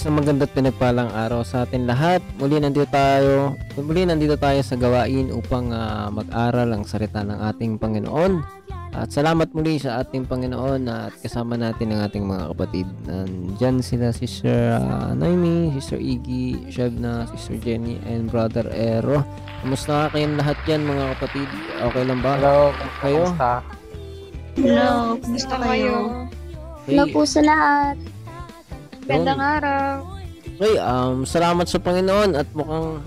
Isang maganda't pinagpalang araw sa atin lahat. Muli nandito tayo, muli nandito tayo sa gawain upang uh, mag-aral ang salita ng ating Panginoon. At salamat muli sa ating Panginoon at kasama natin ang ating mga kapatid. Nandyan sila Sister uh, Naomi, Sister Iggy, Shebna, Sister Jenny, and Brother Ero. Kumusta kayong lahat yan mga kapatid? Okay lang ba? Hello, Kayo? Hello, kumusta kayo? Hello po sa lahat. Gandang araw. Okay, um, salamat sa Panginoon at mukhang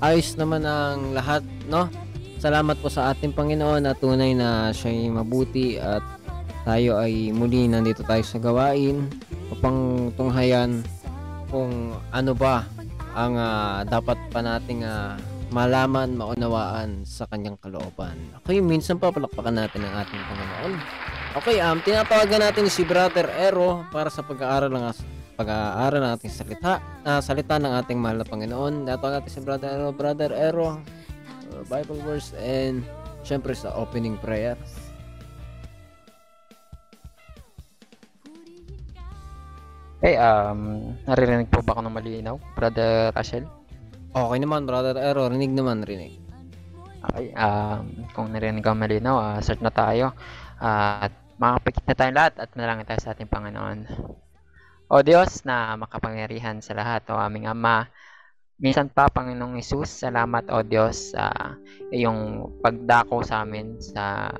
ayos naman ang lahat, no? Salamat po sa ating Panginoon at tunay na siya ay mabuti at tayo ay muli nandito tayo sa gawain upang tunghayan kung ano ba ang ah, dapat pa nating ah, malaman, maunawaan sa kanyang kalooban. Okay, minsan pa palakpakan natin ang ating Panginoon. Okay, um, tinatawagan natin si Brother Ero para sa pag-aaral ng pag-aaral ng ating salita, ah, salita ng ating mahal na Panginoon. Tinatawagan natin si Brother Ero, Brother Ero, uh, Bible verse, and syempre sa opening prayer. Hey, um, naririnig po ba ako ng malinaw, Brother Rachel? Okay naman, Brother Ero, rinig naman, rinig. Okay, um, kung narinig ako malinaw, uh, start na tayo. Ah, at makapikit na tayong lahat at manalangin tayo sa ating Panginoon. O Diyos na makapangyarihan sa lahat, o aming Ama, minsan pa, Panginoong Isus, salamat, O Diyos, sa iyong pagdako sa amin sa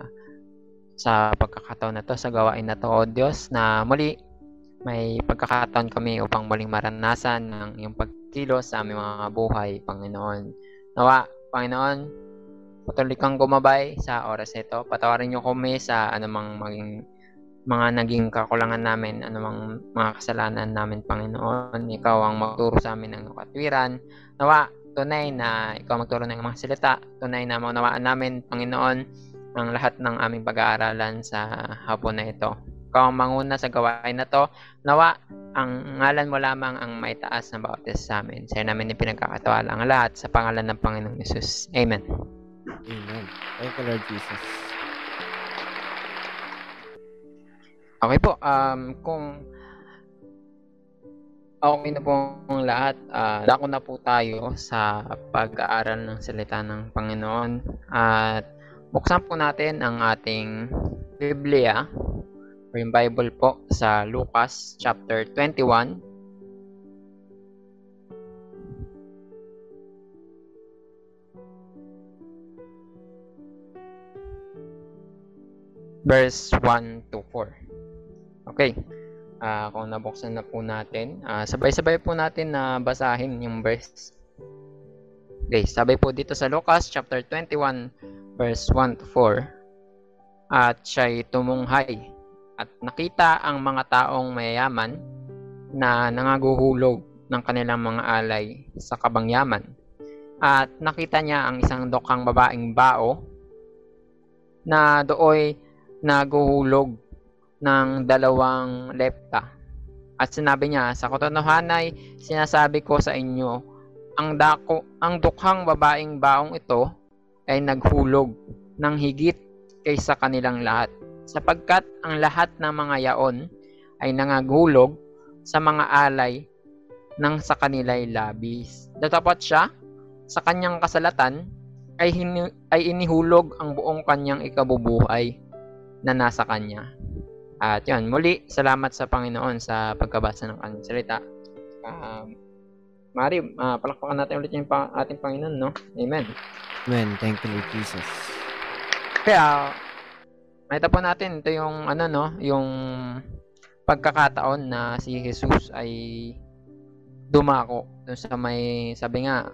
sa pagkakataon na to, sa gawain na to, O Diyos, na muli may pagkakataon kami upang muling maranasan ng iyong pagkilos sa aming mga buhay, Panginoon. Nawa, Panginoon, patuloy kang gumabay sa oras ito. Patawarin niyo kami sa anumang maging mga naging kakulangan namin, anumang mga kasalanan namin, Panginoon. Ikaw ang magturo sa amin ng katwiran. Nawa, tunay na ikaw magturo ng mga salita. Tunay na maunawaan namin, Panginoon, ang lahat ng aming pag-aaralan sa hapon na ito. Ikaw ang manguna sa gawain na to. Nawa, ang ngalan mo lamang ang may taas na bautis sa amin. Sa'yo namin ipinagkakatawala ang lahat sa pangalan ng Panginoong Yesus. Amen. Amen. Thank you, Lord Jesus. Okay po, um, kung okay na po ang lahat, uh, dako na po tayo sa pag-aaral ng salita ng Panginoon at buksan po natin ang ating Biblia o yung Bible po sa Lucas chapter 21 verse 1 to 4. Okay. Ah, kung nabuksan na po natin, ah, sabay-sabay po natin na basahin yung verse. Okay, sabay po dito sa Lucas chapter 21 verse 1 to 4. At siya'y tumunghay at nakita ang mga taong mayayaman na nangaguhulog ng kanilang mga alay sa kabangyaman. At nakita niya ang isang dokang babaeng bao na dooy naguhulog ng dalawang lepta. At sinabi niya, sa katotohanan ay sinasabi ko sa inyo, ang dako, ang dukhang babaeng baong ito ay naghulog ng higit kaysa kanilang lahat. Sapagkat ang lahat ng mga yaon ay nangagulog sa mga alay ng sa kanila'y labis. Datapat siya sa kanyang kasalatan ay, hini, ay inihulog ang buong kanyang ikabubuhay na nasa kanya. At yun, muli, salamat sa Panginoon sa pagkabasa ng kanyang salita. Um, Mari, uh, palakpakan natin ulit yung pa- ating Panginoon, no? Amen. Amen. Thank you, Lord Jesus. Kaya, nakita po natin, ito yung, ano, no? Yung pagkakataon na si Jesus ay dumako dun sa may, sabi nga,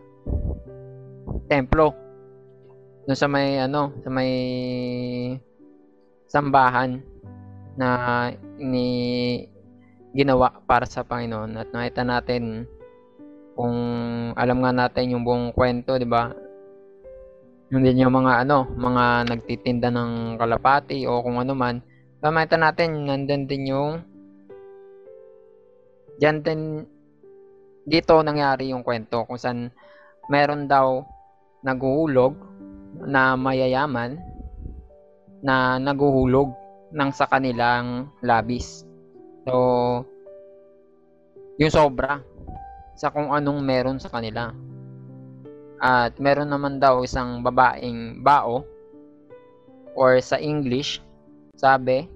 templo. Dun sa may, ano, sa may sambahan na ni ginawa para sa Panginoon at nakita natin kung alam nga natin yung buong kwento, 'di ba? Hindi yung mga ano, mga nagtitinda ng kalapati o kung ano man. Makita natin nandiyan din yung diyan din dito nangyari yung kwento kung saan meron daw naguhulog na mayayaman na naguhulog ng sa kanilang labis. So, yung sobra sa kung anong meron sa kanila. At meron naman daw isang babaeng bao or sa English, sabi,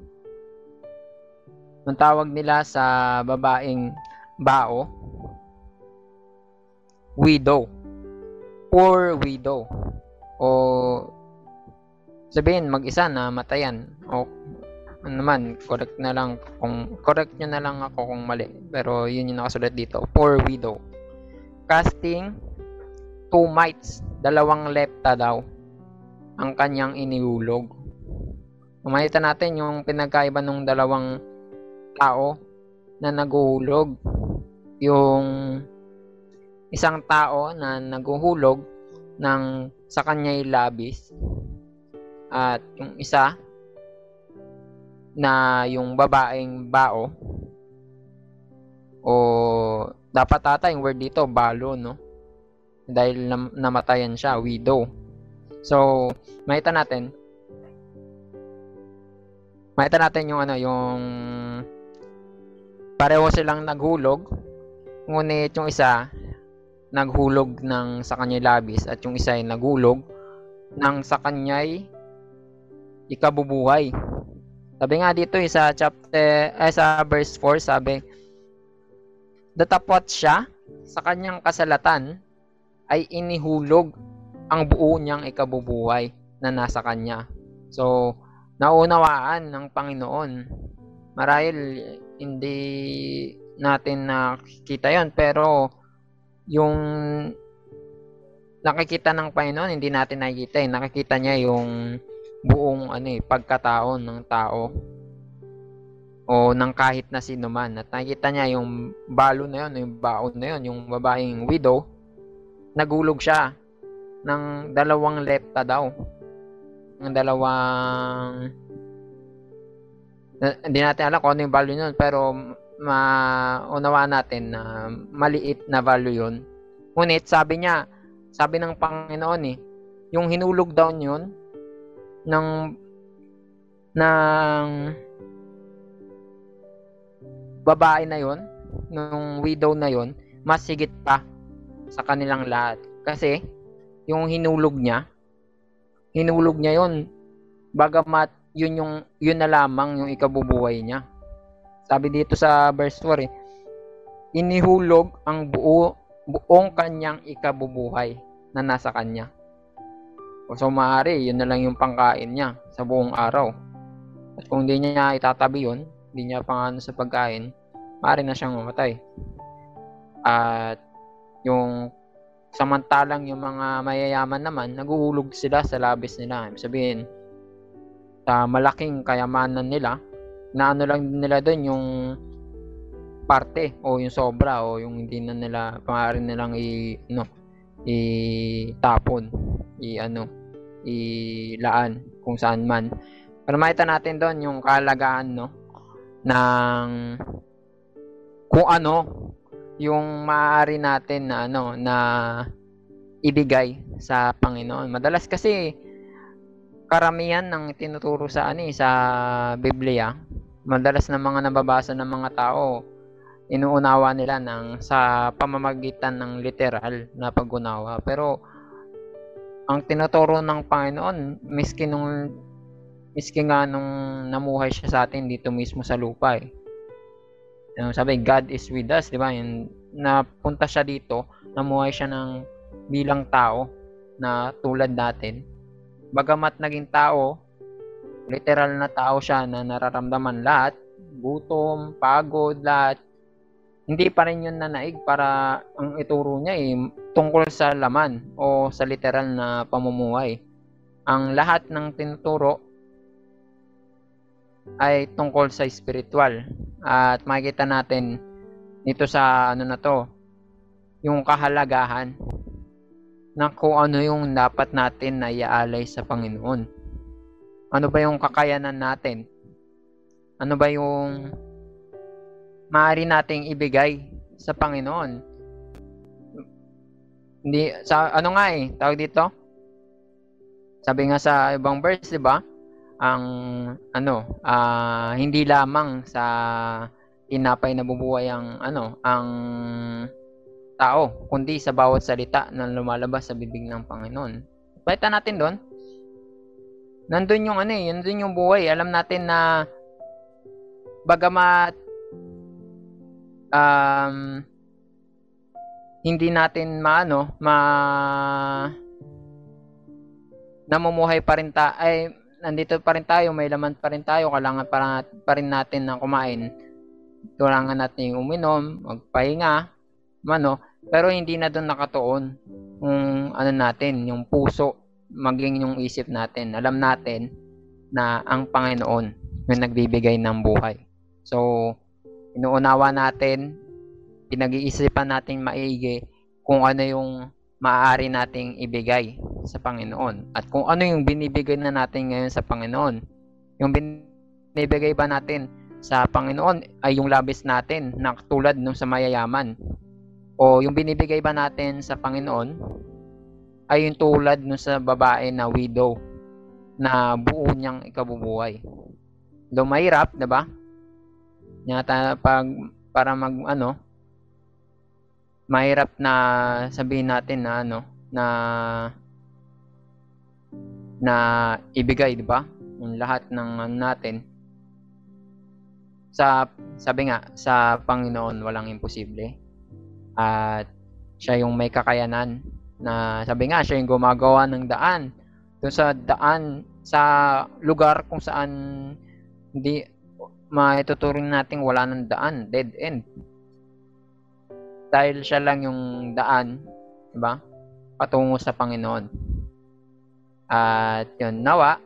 ang tawag nila sa babaeng bao, widow. Poor widow. O sabihin mag-isa na matayan o naman correct na lang kung correct nyo na lang ako kung mali. Pero yun yung nakasulat dito. Poor widow. Casting two mites. Dalawang lepta daw ang kanyang inihulog Makita natin yung pinagkaiba ng dalawang tao na naguhulog. Yung isang tao na naguhulog ng sa kanya'y labis. At yung isa na yung babaeng bao o dapat ata yung word dito balo no? Dahil nam- namatayan siya widow. So makita natin. Makita natin yung ano yung pareho silang naghulog ngunit yung isa naghulog ng sa kanya'y labis at yung isa ay naghulog ng sa kanya'y ikabubuhay. Sabi nga dito eh, sa chapter eh, sa verse 4 sabi Datapot siya sa kanyang kasalatan ay inihulog ang buo niyang ikabubuhay na nasa kanya. So, naunawaan ng Panginoon. Marahil hindi natin nakikita yon pero yung nakikita ng Panginoon hindi natin nakikita eh. Nakikita niya yung buong ano eh, pagkatao ng tao o ng kahit na sino man. At nakikita niya yung balo na yun, yung baon na yun, yung babaeng widow, nagulog siya ng dalawang lepta daw. Ng dalawang na- hindi natin alam kung ano yung value nun, pero maunawaan natin na maliit na value yun. Ngunit sabi niya, sabi ng Panginoon eh, yung hinulog daw yun ng ng babae na yon nung widow na yon mas higit pa sa kanilang lahat. Kasi, yung hinulog niya, hinulog niya yon bagamat yun yung yun na lamang yung ikabubuhay niya. Sabi dito sa verse 4 eh, inihulog ang buo buong kanyang ikabubuhay na nasa kanya. O so maaari, yun na lang yung pangkain niya sa buong araw. At kung hindi niya itatabi yun, hindi niya pangano sa pagkain, maaari na siyang mamatay. At yung samantalang yung mga mayayaman naman, naguhulog sila sa labis nila. Ibig sabihin, sa malaking kayamanan nila, na ano lang nila doon yung parte o yung sobra o yung hindi na nila maaari nilang i no itapon i ano ilaan kung saan man pero makita natin doon yung kalagaan no ng kung ano yung maaari natin na ano na ibigay sa Panginoon. Madalas kasi karamihan ng tinuturo sa ano eh, sa Biblia, madalas na mga nababasa ng mga tao inuunawa nila ng sa pamamagitan ng literal na pag-unawa. Pero ang tinuturo ng Panginoon, miski nung miski nga nung namuhay siya sa atin dito mismo sa lupa eh. Yung sabi, God is with us, di ba? Yung napunta siya dito, namuhay siya ng bilang tao na tulad natin. Bagamat naging tao, literal na tao siya na nararamdaman lahat, gutom, pagod, lahat, hindi pa rin yun nanaig para ang ituro niya eh, tungkol sa laman o sa literal na pamumuhay. Ang lahat ng tinuturo ay tungkol sa spiritual. At makikita natin dito sa ano na to, yung kahalagahan ng kung ano yung dapat natin na iaalay sa Panginoon. Ano ba yung kakayanan natin? Ano ba yung maaari nating ibigay sa Panginoon? Hindi sa ano nga eh, tawag dito? Sabi nga sa ibang verse, 'di ba? Ang ano, ah hindi lamang sa tinapay na bubuhay ang ano, ang tao, kundi sa bawat salita na lumalabas sa bibig ng Panginoon. Pakita natin doon. Nandun yung ano eh, nandun yung buhay. Alam natin na bagamat um, hindi natin maano, ma namumuhay pa rin ta ay nandito pa rin tayo, may laman pa rin tayo, kailangan pa, pa rin natin ng kumain. Kailangan natin uminom, magpahinga, ano, pero hindi na doon nakatuon yung ano natin, yung puso, maging yung isip natin. Alam natin na ang Panginoon yung nagbibigay ng buhay. So, inuunawa natin, pinag-iisipan natin maigi kung ano yung maaari nating ibigay sa Panginoon. At kung ano yung binibigay na natin ngayon sa Panginoon. Yung binibigay ba natin sa Panginoon ay yung labis natin na tulad nung sa mayayaman. O yung binibigay ba natin sa Panginoon ay yung tulad nung sa babae na widow na buo niyang ikabubuhay. Do mahirap, 'di ba? Yata pag para mag ano mahirap na sabihin natin na ano na na ibigay, 'di ba? Yung lahat ng ano natin sa sabi nga sa Panginoon walang imposible. At siya yung may kakayanan na sabi nga siya yung gumagawa ng daan. Doon sa daan sa lugar kung saan hindi maituturing natin wala ng daan, dead end. Dahil siya lang yung daan, 'di ba? Patungo sa Panginoon. At yun, nawa,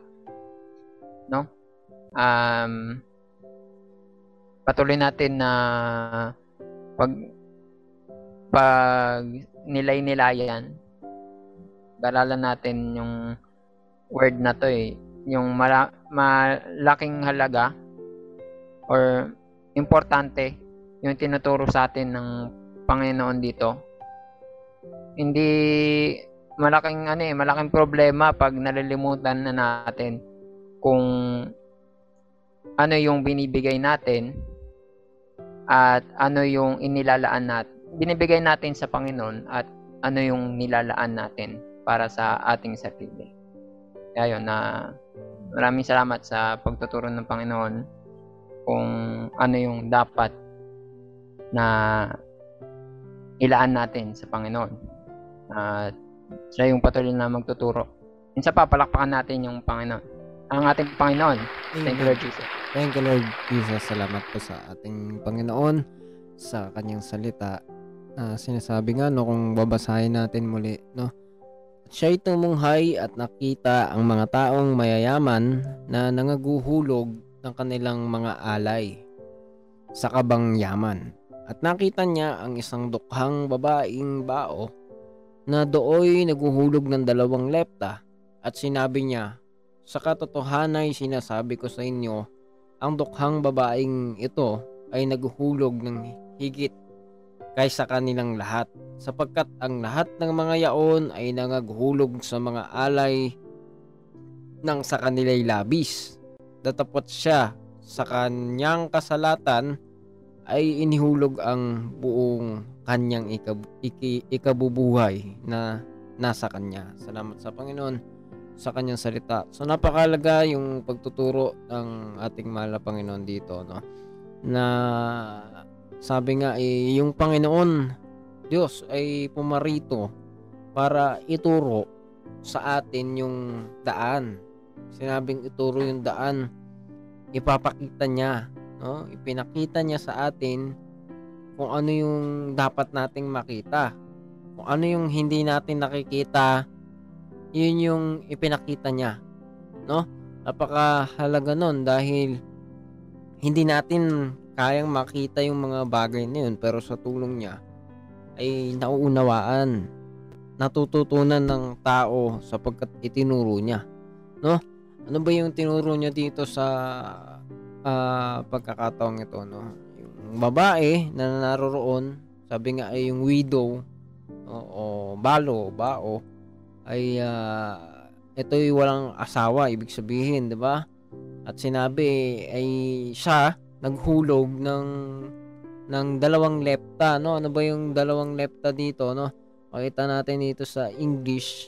no? Um, patuloy natin na pag pag nilay-nilayan, galalan natin yung word na to eh, yung mala- malaking halaga or importante yung tinuturo sa atin ng Panginoon dito. Hindi malaking ano eh, malaking problema pag nalilimutan na natin kung ano yung binibigay natin at ano yung inilalaan natin binibigay natin sa Panginoon at ano yung nilalaan natin para sa ating sarili. Kaya yun, na maraming salamat sa pagtuturo ng Panginoon kung ano yung dapat na ilaan natin sa Panginoon. At siya yung patuloy na magtuturo. Minsan papalakpakan natin yung Panginoon. Ang ating Panginoon. Thank you, Lord Jesus. Thank you, Lord Jesus. Salamat po sa ating Panginoon sa kanyang salita. Uh, sinasabi nga no kung babasahin natin muli no siya'y tumunghay at nakita ang mga taong mayayaman na nangaguhulog ng kanilang mga alay sa kabang yaman. At nakita niya ang isang dukhang babaeng bao na dooy naguhulog ng dalawang lepta at sinabi niya, Sa katotohanay sinasabi ko sa inyo, ang dukhang babaeng ito ay naguhulog ng higit kaysa kanilang lahat sapagkat ang lahat ng mga yaon ay nangaghulog sa mga alay ng sa kanila'y labis. Datapot siya sa kanyang kasalatan ay inihulog ang buong kanyang ikab- iki- ikabubuhay na nasa kanya. Salamat sa Panginoon sa kanyang salita. So napakalaga yung pagtuturo ng ating mahal na Panginoon dito no na sabi nga eh, yung Panginoon Diyos ay pumarito para ituro sa atin yung daan. Sinabing ituro yung daan, ipapakita niya, no? Ipinakita niya sa atin kung ano yung dapat nating makita. Kung ano yung hindi natin nakikita, yun yung ipinakita niya, no? Napakahalaga nun dahil hindi natin kayang makita yung mga bagay na yun pero sa tulong niya ay nauunawaan natututunan ng tao sapagkat itinuro niya no ano ba yung tinuro niya dito sa uh, pagkakataong ito no yung babae na naroroon sabi nga ay yung widow o, o balo bao ay uh, ito'y walang asawa ibig sabihin 'di ba at sinabi ay siya naghulog ng ng dalawang lepta, no? Ano ba yung dalawang lepta dito, no? Makita natin dito sa English,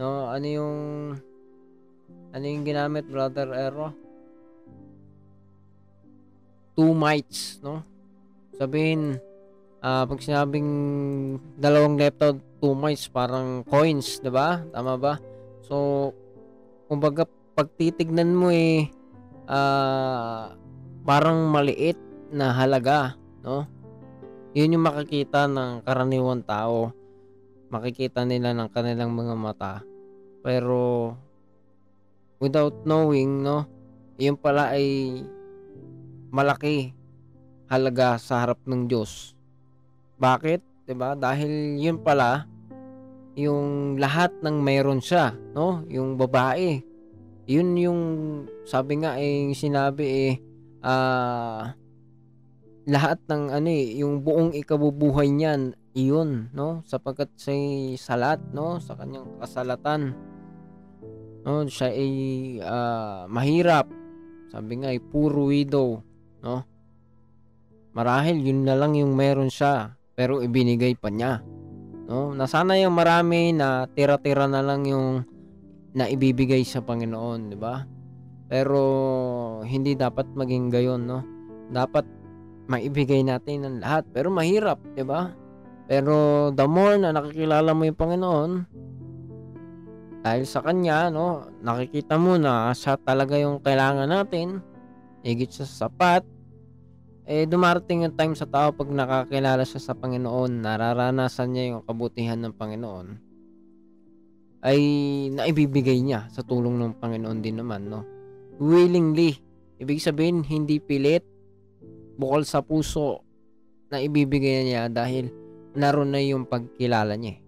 no? Ano yung ano yung ginamit, brother Ero? Two mites, no? Sabihin, ah pag sinabing dalawang lepta, two mites, parang coins, 'di ba? Tama ba? So, kumbaga, pag titignan mo eh, ah parang maliit na halaga, no? Yun yung makikita ng karaniwang tao. Makikita nila ng kanilang mga mata. Pero without knowing, no, yun pala ay malaki halaga sa harap ng Diyos. Bakit? 'Di ba? Dahil yun pala yung lahat ng mayroon siya, no? Yung babae. Yun yung sabi nga eh sinabi eh ah lahat ng ano eh, yung buong ikabubuhay niyan, iyon, no? Sapagkat siya salat, no? Sa kanyang kasalatan. No, siya ay ah, mahirap. Sabi nga ay puro widow, no? Marahil yun na lang yung meron siya, pero ibinigay pa niya. No? Nasana yung marami na tira-tira na lang yung na ibibigay sa Panginoon, di ba? Pero hindi dapat maging gayon, no? Dapat maibigay natin ang lahat. Pero mahirap, 'di ba? Pero the more na nakikilala mo yung Panginoon, dahil sa kanya, no, nakikita mo na siya talaga yung kailangan natin, higit sa sapat, eh dumarating yung time sa tao pag nakakilala siya sa Panginoon, nararanasan niya yung kabutihan ng Panginoon, ay naibibigay niya sa tulong ng Panginoon din naman, no? Willingly. Ibig sabihin, hindi pilit, bukol sa puso na ibibigay niya dahil naroon na yung pagkilala niya.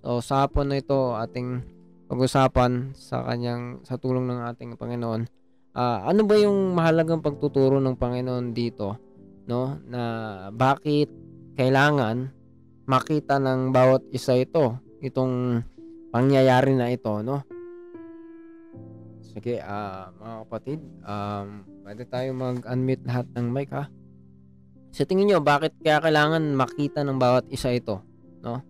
So, sa hapon na ito, ating pag-usapan sa kanyang, sa tulong ng ating Panginoon, ah, ano ba yung mahalagang pagtuturo ng Panginoon dito, no? Na bakit kailangan makita ng bawat isa ito, itong pangyayari na ito, no? Sige, ah, mga kapatid, um, pwede tayo mag-unmute lahat ng mic, ha? Sa tingin nyo, bakit kaya kailangan makita ng bawat isa ito, no?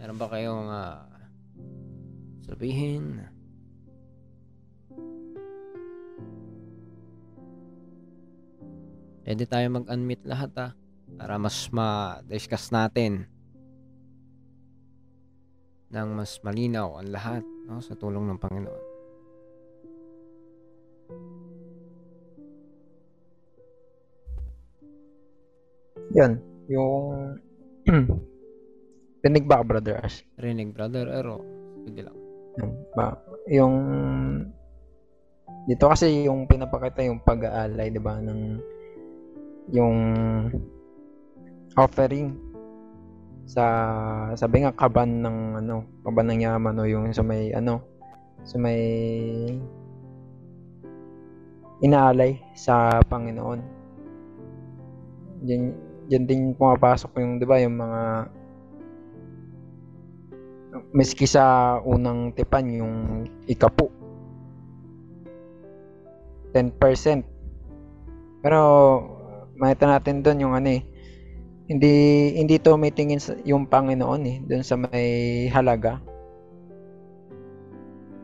Meron ba kayong ah, sabihin? Pwede tayo mag-unmute lahat, ha? Para mas ma-discuss natin ng mas malinaw ang lahat, no? Sa tulong ng Panginoon. Yan. Yung... Rinig ba, Brother Ash? Rinig, brother Ero. Sige lang. Ba, yung... Dito kasi yung pinapakita yung pag-aalay, di ba, ng yung offering sa sabi nga kaban ng ano kaban ng yaman o yung sa may ano sa may inaalay sa Panginoon. Diyan diyan din pumapasok yung 'di ba yung mga miski sa unang tipan yung ikapu. 10% pero makita natin doon yung ano eh. Hindi hindi tumitingin sa yung Panginoon eh doon sa may halaga.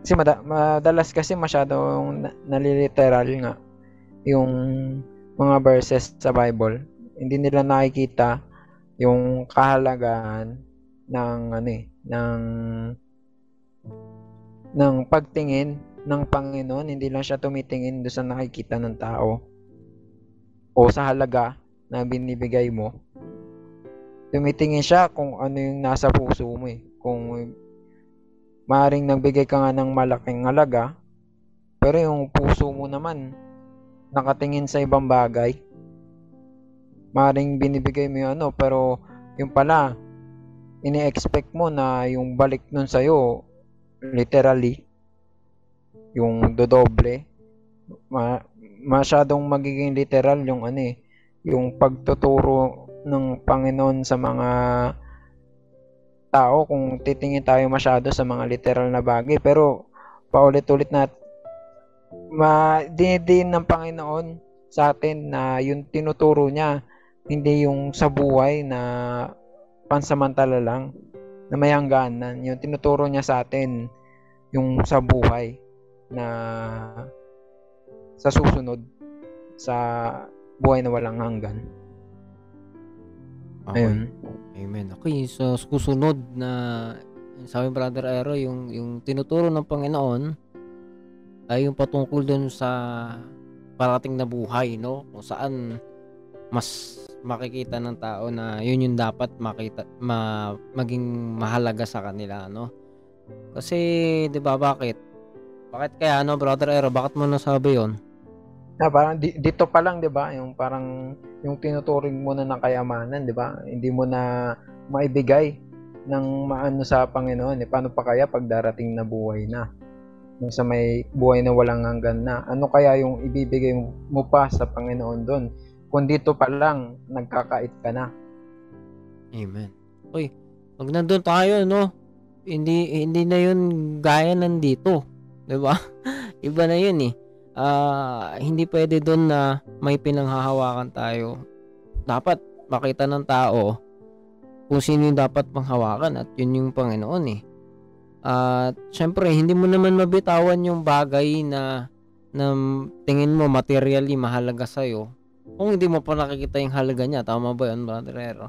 Kasi mada, madalas kasi masyadong na- naliliteral nga yung mga verses sa Bible. Hindi nila nakikita yung kahalagaan ng ano eh ng ng pagtingin ng Panginoon. Hindi lang siya tumitingin doon sa nakikita ng tao o sa halaga na binibigay mo. Tumitingin siya kung ano yung nasa puso mo eh. Kung maaring nagbigay ka nga ng malaking halaga pero yung puso mo naman nakatingin sa ibang bagay. Maaring binibigay mo yung ano pero yung pala ini-expect mo na yung balik nun sa'yo literally yung dodoble ma masyadong magiging literal yung ano eh yung pagtuturo ng Panginoon sa mga tao kung titingin tayo masyado sa mga literal na bagay. Pero paulit-ulit na ma din ng Panginoon sa atin na yung tinuturo niya, hindi yung sa buhay na pansamantala lang, na may hangganan. Yung tinuturo niya sa atin, yung sa buhay na sa susunod sa buhay na walang hanggan. Okay. Ayun. Amen. Okay, so susunod na sabi Brother Aero, yung, yung tinuturo ng Panginoon ay yung patungkol dun sa parating na buhay, no? Kung saan mas makikita ng tao na yun yung dapat makita ma, maging mahalaga sa kanila, no? Kasi 'di ba bakit? Bakit kaya ano, Brother Aero, bakit mo nasabi 'yon? Na parang di- dito pa lang 'di ba, yung parang yung tinuturing mo na ng kayamanan, 'di ba? Hindi mo na maibigay ng maano sa Panginoon. Eh, paano pa kaya pag darating na buhay na? Yung sa may buhay na walang hanggan na. Ano kaya yung ibibigay mo pa sa Panginoon doon? Kung dito pa lang, nagkakait ka na. Amen. Uy, pag nandun tayo, no? Hindi hindi na 'yun gaya nandito, 'di ba? Iba na 'yun eh. Ah, hindi pwede doon na may pinanghahawakan tayo. Dapat makita ng tao kung sino yung dapat panghawakan at yun yung Panginoon eh. At syempre, hindi mo naman mabitawan yung bagay na na tingin mo materially mahalaga sa'yo kung hindi mo pa nakikita yung halaga niya. Tama ba yun, Brother Ero?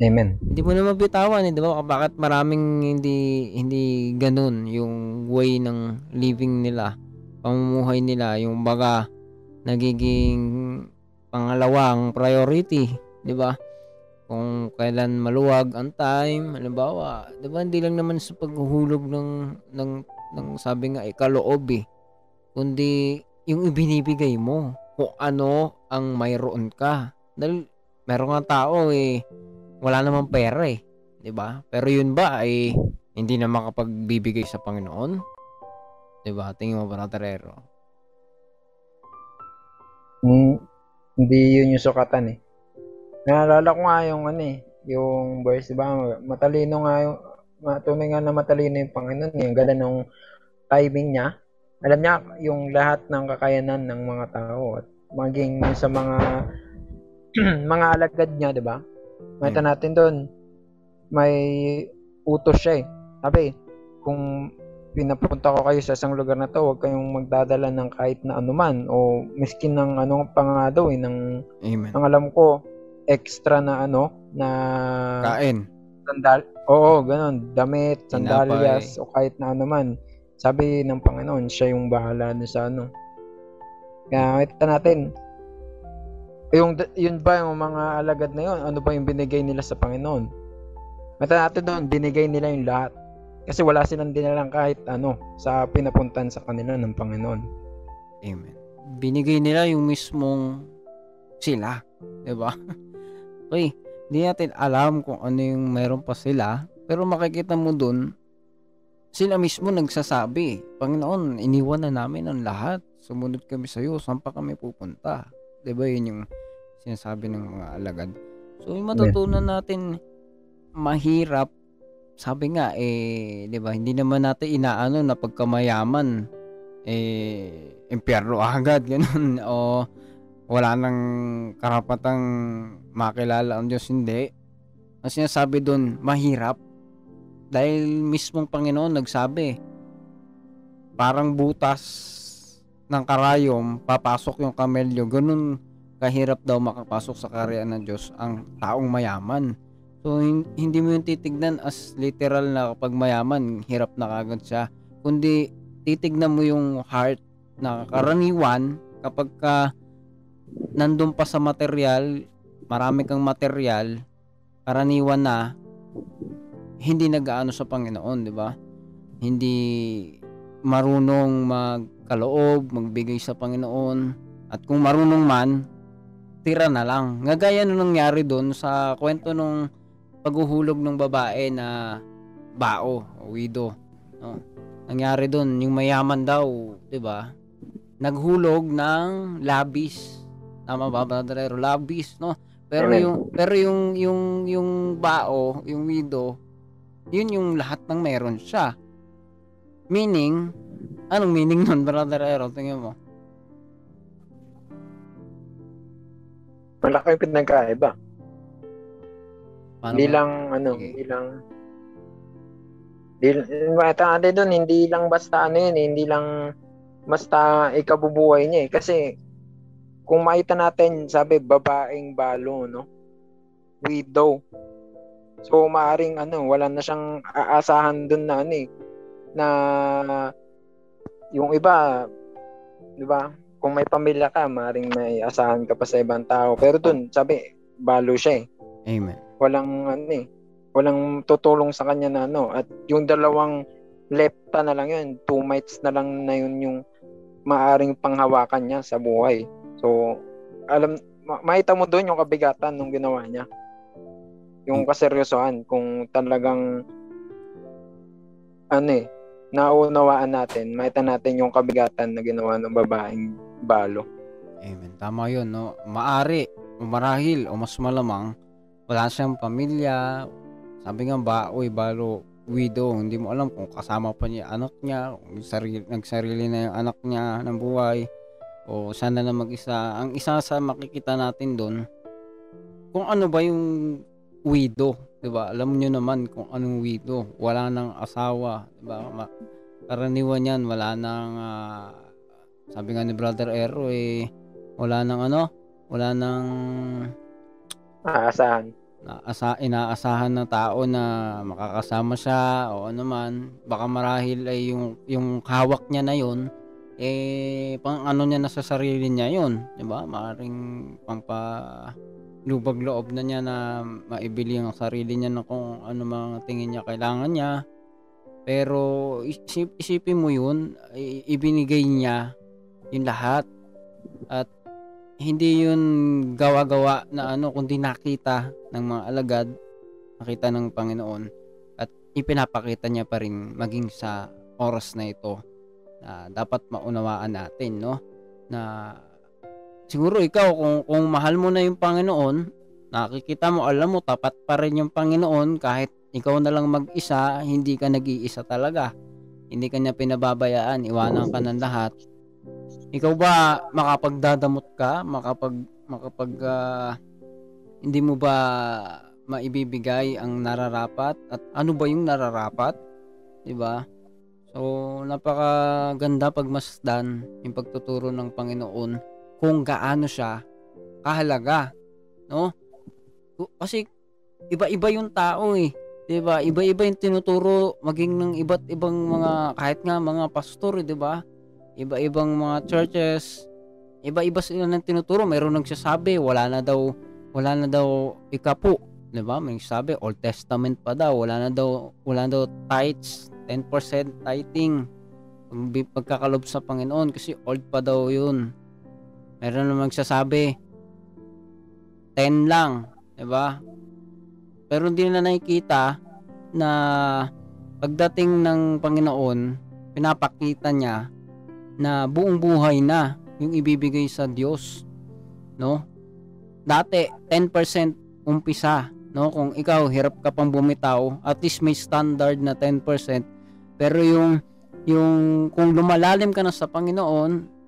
Amen. hindi mo na mabitawan eh, di ba? Bakit maraming hindi hindi ganun yung way ng living nila, pamumuhay nila, yung baga nagiging pangalawang priority, di ba? Kung kailan maluwag ang time, halimbawa, di ba hindi lang naman sa paghuhulog ng ng ng sabi nga ikaloob eh, kundi yung ibinibigay mo kung ano ang mayroon ka. Dahil meron nga tao eh, wala namang pera eh. ba? Pero yun ba ay hindi na makapagbibigay sa Panginoon? ba? Tingin mo ba Terero? Mm, hindi yun yung sukatan eh. Naalala ko nga yung ano eh, yung verse, di ba? Matalino nga yung, matunay nga na matalino yung Panginoon eh. Ang ganda ng timing niya. Alam niya yung lahat ng kakayanan ng mga tao at maging sa mga mga alagad niya, di ba? Makita natin doon, may utos siya eh. Sabi, kung pinapunta ko kayo sa isang lugar na to, huwag kayong magdadala ng kahit na anuman o miskin ng ano pa nga daw eh, ng, Amen. ang alam ko, extra na ano, na Kain. sandal, oo, ganun, damit, Tinapay. sandalyas, o kahit na anuman. Sabi ng Panginoon, siya yung bahala na sa ano. Kaya makita natin, yung, yun ba yung mga alagad na yun, ano ba yung binigay nila sa Panginoon? Makita natin doon, binigay nila yung lahat. Kasi wala silang dinalang kahit ano sa pinapuntan sa kanila ng Panginoon. Amen. Binigay nila yung mismong sila, ba? Uy, hindi natin alam kung ano yung meron pa sila, pero makikita mo dun sila mismo nagsasabi, Panginoon, iniwan na namin ang lahat. Sumunod kami sa iyo, saan pa kami pupunta? ba 'yun yung sinasabi ng mga alagad. So, yung matutunan natin mahirap sabi nga eh 'di ba hindi naman natin inaano na pagkamayaman eh impyerno agad ganun o wala nang karapatang makilala ang Diyos hindi ang sinasabi doon mahirap dahil mismong Panginoon nagsabi parang butas ng karayom papasok yung kamelyo ganun kahirap daw makapasok sa karyaan ng Diyos ang taong mayaman So, hin- hindi mo yung titignan as literal na kapag mayaman, hirap na kagad siya. Kundi, titignan mo yung heart na karaniwan kapag ka nandun pa sa material, marami kang material, karaniwan na, hindi nag-aano sa Panginoon, di ba? Hindi marunong magkaloob, magbigay sa Panginoon. At kung marunong man, tira na lang. Nga gaya nung nangyari doon sa kwento nung paghuhulog ng babae na bao o widow. No? Nangyari doon, yung mayaman daw, 'di ba? Naghulog ng labis. Tama ba, Brother? Labis, no? Pero yung pero yung yung yung bao, yung widow, yun yung lahat ng meron siya. Meaning, anong meaning nun, Brother Aaron? Tingnan mo. Malaki yung pinagkaiba. Paano Hindi ba? lang, ano, Sige. hindi lang, hindi, ate doon, hindi lang basta ano yun, eh, hindi lang basta ikabubuhay niya eh. Kasi, kung makita natin, sabi, babaeng balo, no? Widow. So, maaring, ano, wala na siyang aasahan doon na, ano eh, na, yung iba, di ba, kung may pamilya ka, maaring may asahan ka pa sa ibang tao. Pero doon, sabi, balo siya eh Amen. walang ano eh, walang tutulong sa kanya na ano at yung dalawang lepta na lang yun, two mites na lang na yun yung maaring panghawakan niya sa buhay. So, alam, ma- makita mo doon yung kabigatan nung ginawa niya. Yung kaseryosohan kung talagang ano eh, naunawaan natin, makita natin yung kabigatan na ginawa ng babaeng balo. Amen. Tama yun, no? Maari, o marahil, o mas malamang, wala siyang pamilya. Sabi nga ba, uy, balo, widow, hindi mo alam kung kasama pa niya anak niya, kung sarili, nagsarili na yung anak niya ng buhay, o sana na mag-isa. Ang isa sa makikita natin doon, kung ano ba yung widow, 'di ba? Alam niyo naman kung anong widow, wala nang asawa, 'di ba? Ma- karaniwan 'yan, wala nang ah, sabi nga ni Brother Ero eh wala nang ano, wala nang Aasahan. naasa, inaasahan na tao na makakasama siya o ano man, baka marahil ay yung yung hawak niya na yun eh pang ano niya na sa sarili niya yun, 'di ba? Maaring pampa lubag loob na niya na maibili ang sarili niya na kung ano mga tingin niya kailangan niya. Pero isip, isipin mo yun, ibinigay niya yung lahat. At hindi yun gawa-gawa na ano, kundi nakita ng mga alagad, nakita ng Panginoon, at ipinapakita niya pa rin maging sa oras na ito na dapat maunawaan natin, no? Na siguro ikaw, kung, kung mahal mo na yung Panginoon, nakikita mo, alam mo, tapat pa rin yung Panginoon kahit ikaw na lang mag-isa, hindi ka nag-iisa talaga. Hindi ka niya pinababayaan, iwanan ka ng lahat. Ikaw ba makapagdadamot ka, makapag makapag ah, hindi mo ba maibibigay ang nararapat at ano ba yung nararapat? 'Di ba? So napakaganda pagmasdan yung pagtuturo ng Panginoon kung gaano siya kahalaga, no? Kasi iba-iba yung tao eh. 'Di ba? Iba-iba yung tinuturo maging ng iba't ibang mga kahit nga mga pastor, eh, 'di ba? Iba-ibang mga churches, iba-iba sila ng tinuturo. Mayroong nagsasabi wala na daw wala na daw ikapo, 'di ba? May sabi Old Testament pa daw, wala na daw wala na daw tithes, 10% tithing. Pag- Pagkakalob sa Panginoon kasi old pa daw 'yun. Meron namang magsasabi 10 lang, 'di ba? Pero hindi na nakikita na pagdating ng Panginoon, pinapakita niya na buong buhay na yung ibibigay sa Diyos, no? Dati 10% umpisa, no? Kung ikaw hirap ka pang bumitaw, at least may standard na 10%. Pero yung yung kung lumalalim ka na sa Panginoon,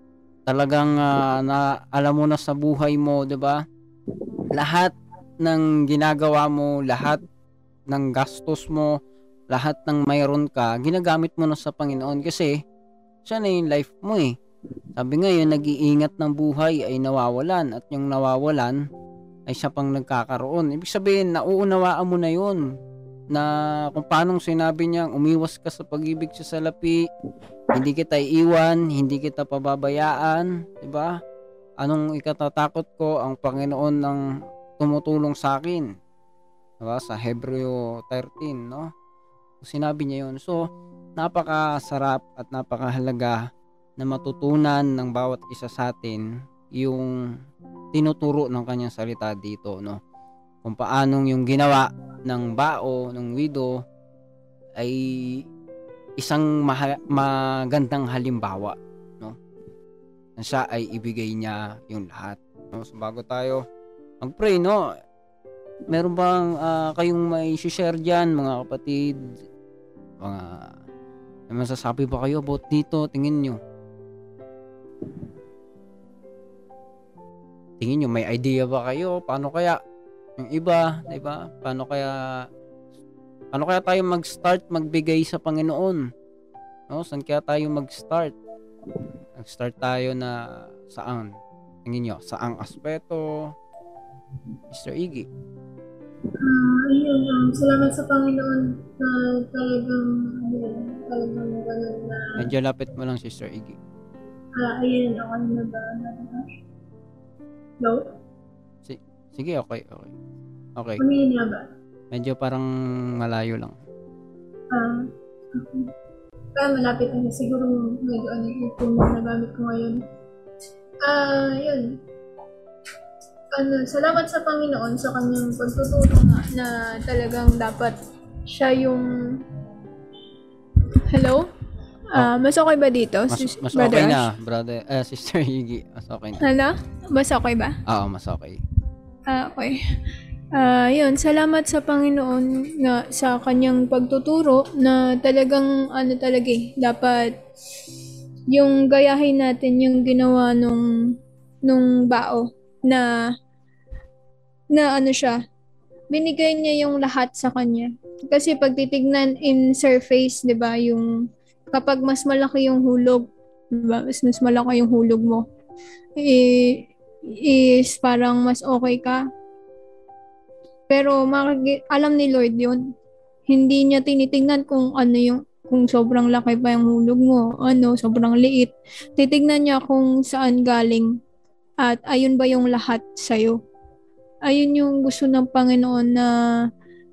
talagang ah, na alam mo na sa buhay mo, 'di ba? Lahat ng ginagawa mo, lahat ng gastos mo, lahat ng mayroon ka, ginagamit mo na sa Panginoon kasi siya na yung life mo eh. Sabi nga yung nag-iingat ng buhay ay nawawalan at yung nawawalan ay siya pang nagkakaroon. Ibig sabihin, nauunawaan mo na yun na kung paanong sinabi niya, umiwas ka sa pag-ibig sa salapi, hindi kita iiwan, hindi kita pababayaan, 'di ba? Anong ikatatakot ko ang Panginoon ng tumutulong sa akin. 'Di ba? Sa Hebreo 13, no? Sinabi niya 'yon. So, napakasarap at napakahalaga na matutunan ng bawat isa sa atin yung tinuturo ng kanyang salita dito, no? Kung paanong yung ginawa ng bao, ng widow ay isang maha- magandang halimbawa, no? Na siya ay ibigay niya yung lahat. No? So, bago tayo mag-pray, no? Meron bang ah, kayong may share diyan, mga kapatid? Mga may masasabi ba kayo about dito? Tingin nyo. tingin nyo, may idea ba kayo? Paano kaya yung iba, di ba? Paano kaya paano kaya tayo mag-start magbigay sa Panginoon? No? Saan kaya tayo mag-start? Nag-start tayo na saan? Tingin nyo, saang aspeto? Mr. Iggy. Ah, ayun, um, salamat sa Panginoon na talagang, yun, talagang ganun na, Medyo lapit mo lang, Sister Iggy. ah, ayun, ako na ba, Hello? Sige, okay, okay. Okay. Kumingin na ba? Medyo parang malayo lang. Ah, okay. Kaya malapit na siguro medyo ano yung na nagamit ko ngayon. Ah, yun. Ano, salamat sa Panginoon sa kanyang pagtuturo nga na talagang dapat siya yung Hello? Ah, mas okay ba dito? Mas, mas Brother okay Ash? na, brother. Eh, Sister Iggy. Mas okay na. Hala? Mas okay ba? Oo, mas okay. Ah, okay. Ah, yun, salamat sa Panginoon nga sa kanyang pagtuturo na talagang ano talaga eh, dapat yung gayahin natin yung ginawa nung nung bao na na ano siya binigay niya yung lahat sa kanya kasi pag titignan in surface 'di ba yung kapag mas malaki yung hulog 'di ba mas, mas malaki yung hulog mo eh, is parang mas okay ka pero makiki- alam ni Lord yun. Hindi niya tinitingnan kung ano yung kung sobrang laki pa yung hulog mo, ano, sobrang liit. Titignan niya kung saan galing at ayun ba yung lahat sa'yo. Ayun yung gusto ng Panginoon na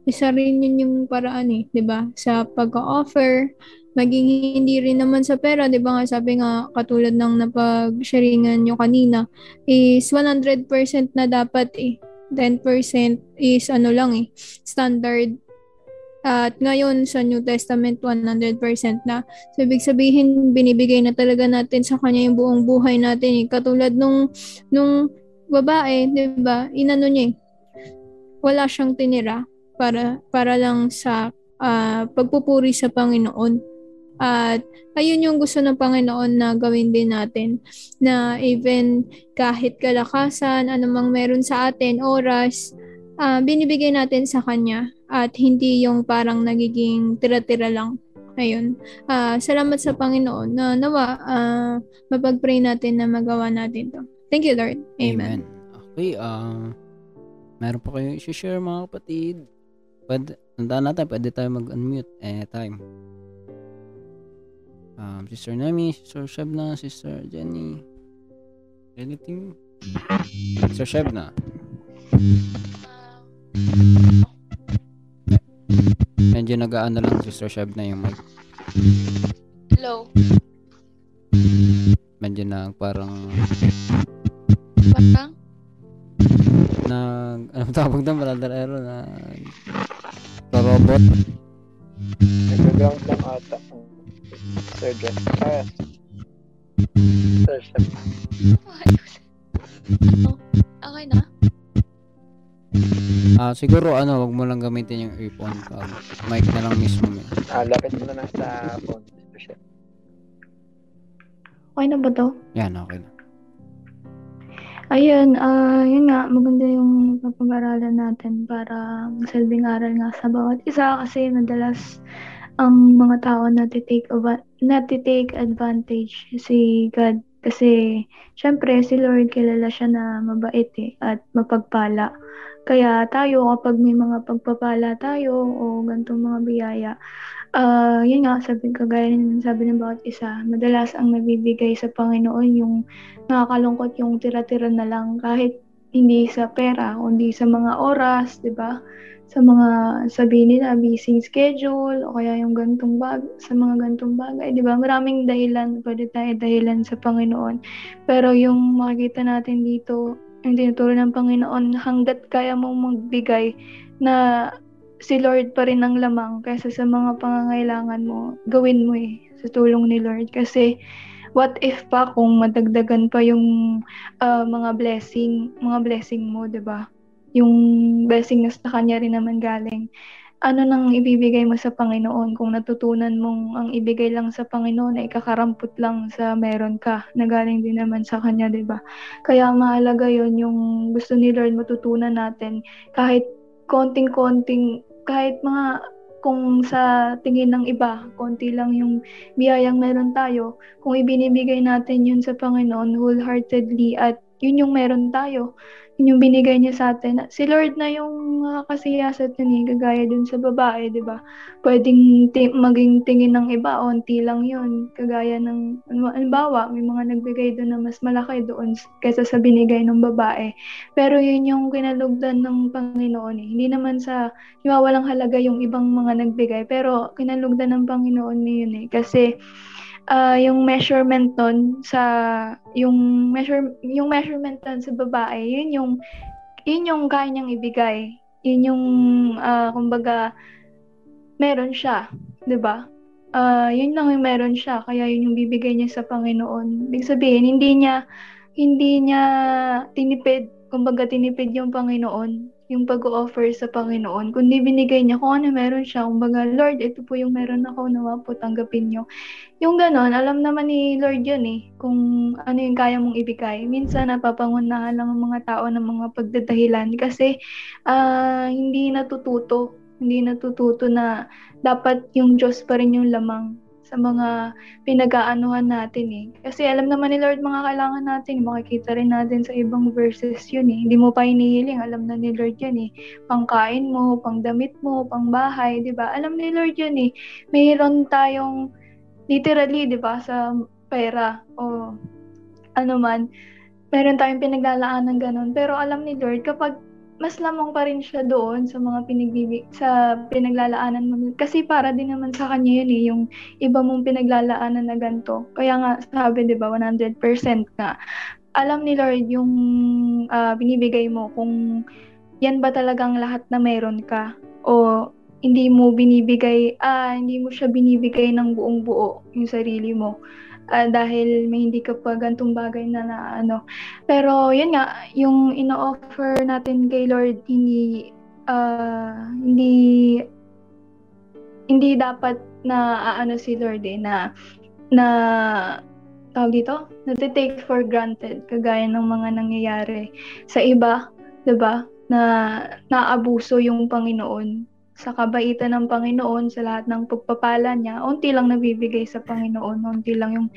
isa rin yun yung paraan eh, 'di ba? Sa pag-offer, maging hindi rin naman sa pera, 'di ba nga sabi nga katulad ng napag-sharingan nyo kanina, is 100% na dapat eh. 10% is ano lang eh, standard. At ngayon sa New Testament 100% na. So ibig sabihin binibigay na talaga natin sa kanya yung buong buhay natin eh. Katulad nung nung babae, 'di ba? Inano niya eh. Wala siyang tinira para para lang sa ah, pagpupuri sa Panginoon. At ayun yung gusto ng Panginoon na gawin din natin na even kahit kalakasan, anumang meron sa atin, oras, ah, binibigay natin sa Kanya at hindi yung parang nagiging tira-tira lang. Ayun. Ah, salamat sa Panginoon na nawa ah, mapag-pray natin na magawa natin to. Thank you, Lord. Amen. Okay, um, meron pa kayong i-share mga kapatid. Pwede, tandaan natin, pwede tayo mag-unmute anytime. Um, Sister Nami, Sister Shebna, Sister Jenny. Anything? Sister Shebna. Medyo nag-aano lang Sister Shebna yung mic. Hello. Medyo na parang Parang? nag ano tawag doon brother Aaron na robot Nag-ground lang ata. Sir Jeff. Ah, Sir Chef. Oh, okay na? ah siguro ano wag mo lang gamitin yung earphone pag mic na lang mismo mo Ah, lapit mo na sa phone. Sir Chef. Okay na ba to? yan okay na Ayun, ah yun nga, maganda yung papag-aralan natin para masalbing aral nga sa bawat isa kasi madalas ang mga tao natitake, ava- natitake advantage si God kasi syempre si Lord kilala siya na mabait eh, at mapagpala. Kaya tayo kapag may mga pagpapala tayo o ganitong mga biyaya, ah yun nga, sabi kagaya ng sabi ng bawat isa, madalas ang nabibigay sa Panginoon yung nakakalungkot yung tira-tira na lang kahit hindi sa pera, kundi sa mga oras, 'di ba? Sa mga sabihin nila busy schedule o kaya yung gantong bag sa mga gantong bagay, 'di ba? Maraming dahilan pwede tayo dahilan sa Panginoon. Pero yung makikita natin dito, yung tinuturo ng Panginoon hanggat kaya mong magbigay na si Lord pa rin ang lamang kaysa sa mga pangangailangan mo, gawin mo eh sa tulong ni Lord kasi what if pa kung madagdagan pa yung ah, mga blessing, mga blessing mo, 'di ba? Yung blessing na kanya rin naman galing. ano nang ibibigay mo sa Panginoon kung natutunan mong ang ibigay lang sa Panginoon ay kakarampot lang sa meron ka na galing din naman sa Kanya, di ba? Kaya mahalaga yon yung gusto ni Lord matutunan natin kahit konting-konting, kahit mga kung sa tingin ng iba, konti lang yung biyayang meron tayo, kung ibinibigay natin yun sa Panginoon wholeheartedly at yun yung meron tayo, yun yung binigay niya sa atin. Si Lord na yung uh, kasiyasat yun eh, gagaya dun sa babae, di ba? Pwedeng ti- maging tingin ng iba, onti lang yun. Kagaya ng, halimbawa, may mga nagbigay doon na mas malaki doon kaysa sa binigay ng babae. Pero yun yung kinalugdan ng Panginoon eh. Hindi naman sa, walang halaga yung ibang mga nagbigay, pero kinalugdan ng Panginoon yun eh. Kasi, uh, yung measurement nun sa yung measure yung measurement nun sa babae yun yung yun yung kaya niyang ibigay. Yun yung uh, kumbaga meron siya 'di ba? Uh, yun lang yung meron siya kaya yun yung bibigay niya sa Panginoon. Ibig sabihin hindi niya hindi niya tinipid kumbaga tinipid yung Panginoon yung pag-offer sa Panginoon, kundi binigay niya kung ano meron siya. Kumbaga, Lord, ito po yung meron ako, nawa po, tanggapin niyo. Yung ganon, alam naman ni Lord yun eh, kung ano yung kaya mong ibigay. Minsan, napapangunahan lang ang mga tao ng mga pagdadahilan kasi uh, hindi natututo, hindi natututo na dapat yung Diyos pa rin yung lamang sa mga pinag-aanuhan natin eh. Kasi alam naman ni Lord mga kailangan natin, makikita rin natin sa ibang verses yun eh. Hindi mo pa hinihiling, alam na ni Lord yan eh. Pangkain mo, pangdamit mo, pangbahay, di ba? Alam ni Lord yun eh. Mayroon tayong, literally, di ba, sa pera o ano man, meron tayong pinaglalaan ng ganun. Pero alam ni Lord, kapag mas lamang pa rin siya doon sa mga pinagbibig sa pinaglalaanan mo. Kasi para din naman sa kanya yun eh yung iba mong pinaglalaanan na ganto kaya nga sabi 'di ba 100% ka alam ni Lord yung uh, binibigay mo kung yan ba talagang lahat na meron ka o hindi mo binibigay ah hindi mo siya binibigay ng buong buo yung sarili mo uh, dahil may hindi ka pa gantong bagay na, na ano. Pero yun nga, yung ino-offer natin kay Lord hindi uh, hindi hindi dapat na ano si Lord eh na na tawag dito, na take for granted kagaya ng mga nangyayari sa iba, 'di ba? Na naabuso yung Panginoon sa kabaitan ng Panginoon, sa lahat ng pagpapala niya, unti lang nabibigay sa Panginoon, unti lang yung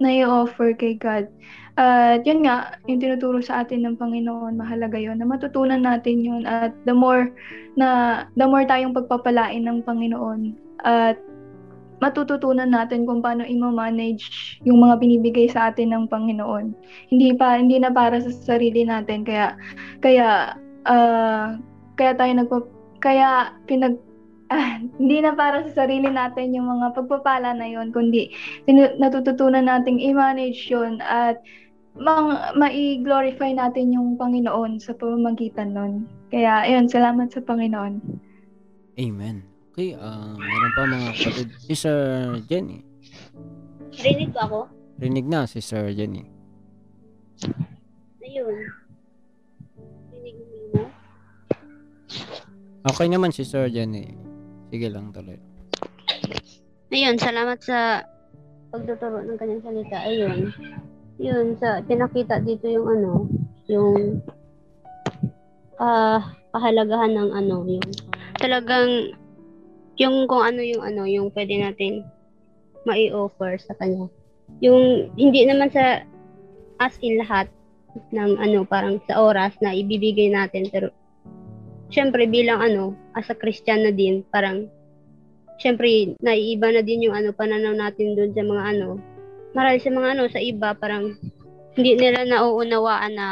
nai-offer kay God. At yun nga, yung tinuturo sa atin ng Panginoon, mahalaga yon na matutunan natin yun at the more na the more tayong pagpapalain ng Panginoon at matututunan natin kung paano i-manage yung mga binibigay sa atin ng Panginoon. Hindi pa hindi na para sa sarili natin kaya kaya uh, kaya tayo nagpa kaya pinag ah, hindi na para sa sarili natin yung mga pagpapala na yon kundi natututunan nating i-manage yun at mang, ma-glorify natin yung Panginoon sa pamamagitan nun. Kaya, ayun, salamat sa Panginoon. Amen. Okay, uh, meron pa mga kapatid. Si Sir Jenny. Rinig ba ako? Rinig na si Sir Jenny. Ayun. Okay naman si Sir Jenny. Sige lang tuloy. Ayun, salamat sa pagtuturo ng kanyang salita. Ayun. Yun, sa pinakita dito yung ano, yung uh, kahalagahan ng ano, yung talagang yung kung ano yung ano, yung pwede natin mai-offer sa kanya. Yung hindi naman sa as in lahat ng ano, parang sa oras na ibibigay natin pero syempre bilang ano, as a Christian na din, parang syempre naiiba na din yung ano pananaw natin doon sa mga ano. Marahil sa mga ano sa iba parang hindi nila nauunawaan na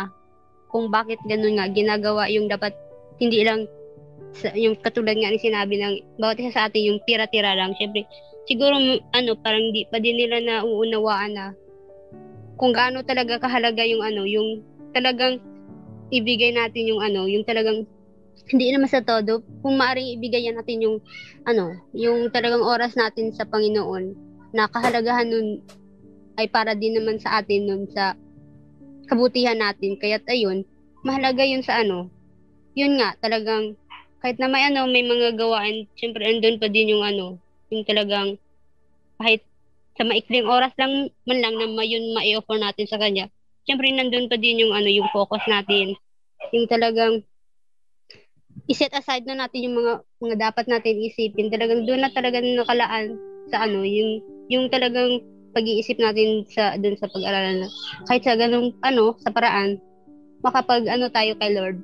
kung bakit ganun nga ginagawa yung dapat hindi lang sa, yung katulad nga ni sinabi ng bawat isa sa atin yung tira-tira lang. Syempre siguro ano parang hindi pa din nila nauunawaan na kung gaano talaga kahalaga yung ano, yung talagang ibigay natin yung ano, yung talagang hindi naman sa todo, kung maaaring ibigay natin yung, ano, yung talagang oras natin sa Panginoon, na kahalagahan nun ay para din naman sa atin nun sa kabutihan natin. Kaya't ayun, mahalaga yun sa ano, yun nga, talagang kahit na may ano, may mga gawain, syempre andun pa din yung ano, yung talagang kahit sa maikling oras lang man lang na mayun ma-offer natin sa kanya. Syempre nandun pa din yung ano, yung focus natin. Yung talagang iset aside na natin yung mga mga dapat natin isipin. Talagang doon na talagang nakalaan sa ano, yung yung talagang pag-iisip natin sa doon sa pag-aralan na kahit sa ganung ano, sa paraan makapag ano tayo kay Lord.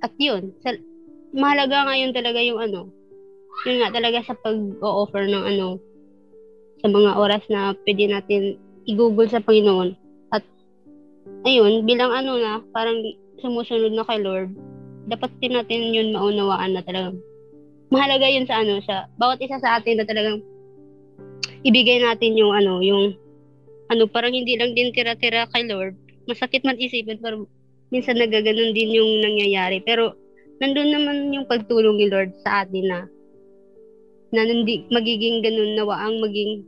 At yun, sa, mahalaga ngayon talaga yung ano, yun nga talaga sa pag-o-offer ng ano, sa mga oras na pwede natin i-google sa Panginoon. At, ayun, bilang ano na, parang sumusunod na kay Lord, dapat din natin yun maunawaan na talagang mahalaga yun sa ano, sa bawat isa sa atin na talagang ibigay natin yung ano, yung ano, parang hindi lang din tira-tira kay Lord. Masakit man isipin, pero minsan nagaganon din yung nangyayari. Pero, nandun naman yung pagtulong ni Lord sa atin na na hindi magiging ganun nawa ang maging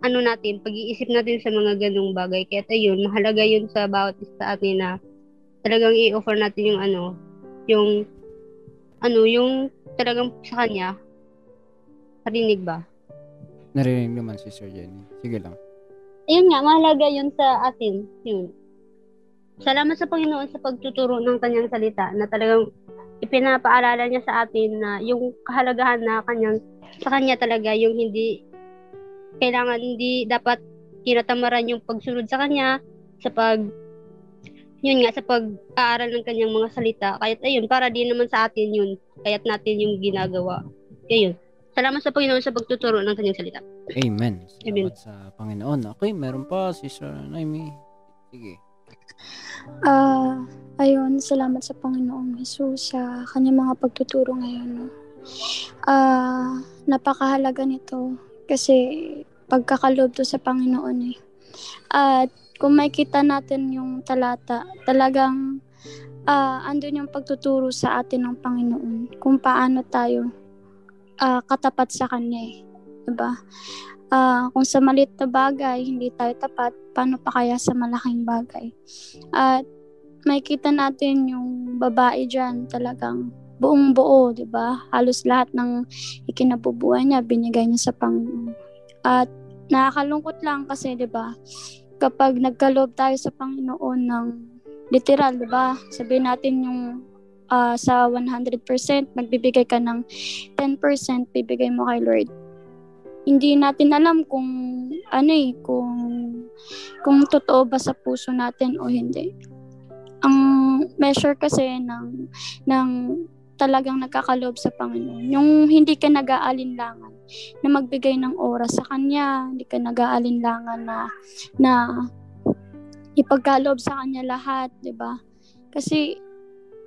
ano natin, pag-iisip natin sa mga ganung bagay. Kaya ayun, mahalaga yun sa bawat isa sa atin na talagang i-offer natin yung ano, yung ano, yung talagang sa kanya. Parinig ba? Narinig naman si Sir Jenny. Sige lang. Ayun nga, mahalaga yun sa atin. Yun. Salamat sa Panginoon sa pagtuturo ng kanyang salita na talagang ipinapaalala niya sa atin na yung kahalagahan na kanyang sa kanya talaga yung hindi kailangan hindi dapat kinatamaran yung pagsunod sa kanya sa pag yun nga sa pag-aaral ng kanyang mga salita kahit ayun para din naman sa atin yun kaya't natin yung ginagawa ayun salamat sa Panginoon sa pagtuturo ng kanyang salita Amen. Amen. Salamat sa Panginoon. Okay, meron pa si Sir Naimi. Sige. Ah, ayun, salamat sa Panginoong Jesus sa kanyang mga pagtuturo ngayon. No? Ah, napakahalaga nito kasi pagkakalob to sa Panginoon eh. At kung makita natin yung talata, talagang ah andun yung pagtuturo sa atin ng Panginoon kung paano tayo ah, katapat sa Kanya eh. Diba? Ah, kung sa maliit na bagay, hindi tayo tapat, paano pa kaya sa malaking bagay? At makikita natin yung babae dyan talagang buong buo, di ba? Halos lahat ng ikinabubuhay niya, binigay niya sa Panginoon. At nakakalungkot lang kasi, di ba? Kapag nagkaloob tayo sa Panginoon ng literal, di ba? Sabihin natin yung ah, sa 100%, magbibigay ka ng 10%, bibigay mo kay Lord hindi natin alam kung ano eh, kung kung totoo ba sa puso natin o hindi. Ang measure kasi ng ng talagang nagkakaloob sa Panginoon. Yung hindi ka nag-aalinlangan na magbigay ng oras sa Kanya, hindi ka nag-aalinlangan na, na ipagkaloob sa Kanya lahat, di ba? Kasi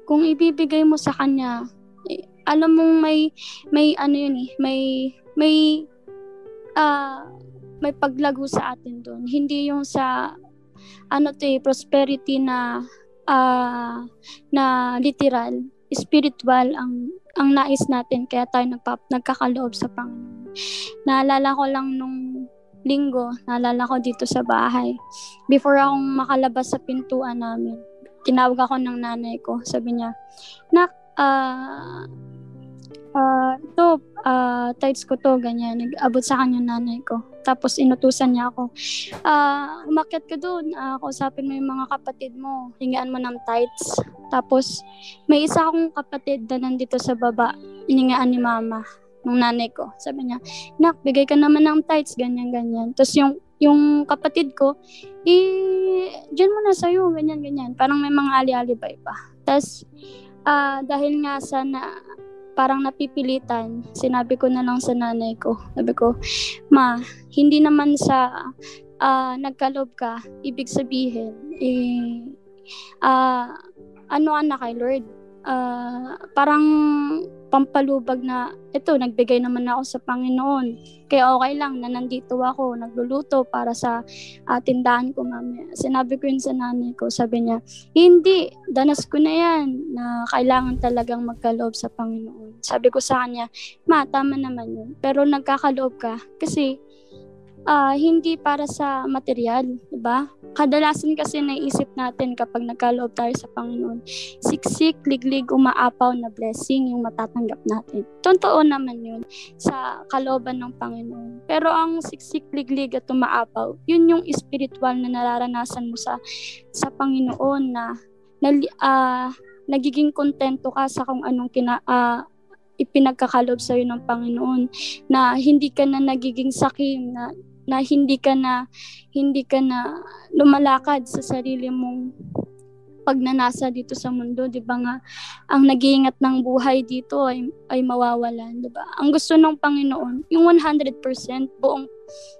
kung ibibigay mo sa Kanya, eh, alam mong may, may ano yun eh, may, may ah may paglago sa atin doon. Hindi yung sa ano to eh, prosperity na ah na literal, spiritual ang ang nais natin kaya tayo nagpap, nagkakaloob sa Panginoon. Naalala ko lang nung linggo, naalala ko dito sa bahay. Before akong makalabas sa pintuan namin, tinawag ako ng nanay ko. Sabi niya, Nak, ah, ah, ito, ah, tights ko to, ganyan. Nag-abot sa kanya nanay ko. Tapos inutusan niya ako, ah, umakyat ka doon, ah, kausapin mo yung mga kapatid mo, hingaan mo ng tights. Tapos, may isa akong kapatid na nandito sa baba, iningaan ni mama, nung nanay ko. Sabi niya, nak, bigay ka naman ng tights, ganyan, ganyan. Tapos yung, yung kapatid ko, eh, dyan mo na sa'yo, ganyan, ganyan. Parang may mga ali-alibay pa. Tapos, ah, dahil nga sa na, parang napipilitan, sinabi ko na lang sa nanay ko. Sabi ko, ma, hindi naman sa ah, nagkalob ka, ibig sabihin, eh, ah, ano anak kay Lord? Ah, parang pampalubag na, ito, nagbigay naman ako sa Panginoon. Kaya okay lang na nandito ako, nagluluto para sa uh, tindahan ko mamaya. Sinabi ko yun sa nanay ko, sabi niya, hindi, danas ko na yan, na kailangan talagang magkaloob sa Panginoon. Sabi ko sa kanya, ma, tama naman yun. Pero nagkakaloob ka, kasi ah, hindi para sa material, 'di ba? Kadalasan kasi naisip natin kapag nagkaloob tayo sa Panginoon, siksik, liglig, umaapaw na blessing yung matatanggap natin. Totoo naman yun sa kalooban ng Panginoon. Pero ang siksik, liglig at umaapaw, yun yung spiritual na nararanasan mo sa sa Panginoon na, na ah, nagiging kontento ka sa kung anong kina, ah, ipinagkakalob sa iyo ng Panginoon na hindi ka na nagiging sakim na na hindi ka na hindi ka na lumalakad sa sarili mong pagnanasa dito sa mundo, 'di ba nga? Ang nag-iingat ng buhay dito ay ay mawawalan, 'di ba? Ang gusto ng Panginoon, yung 100% buong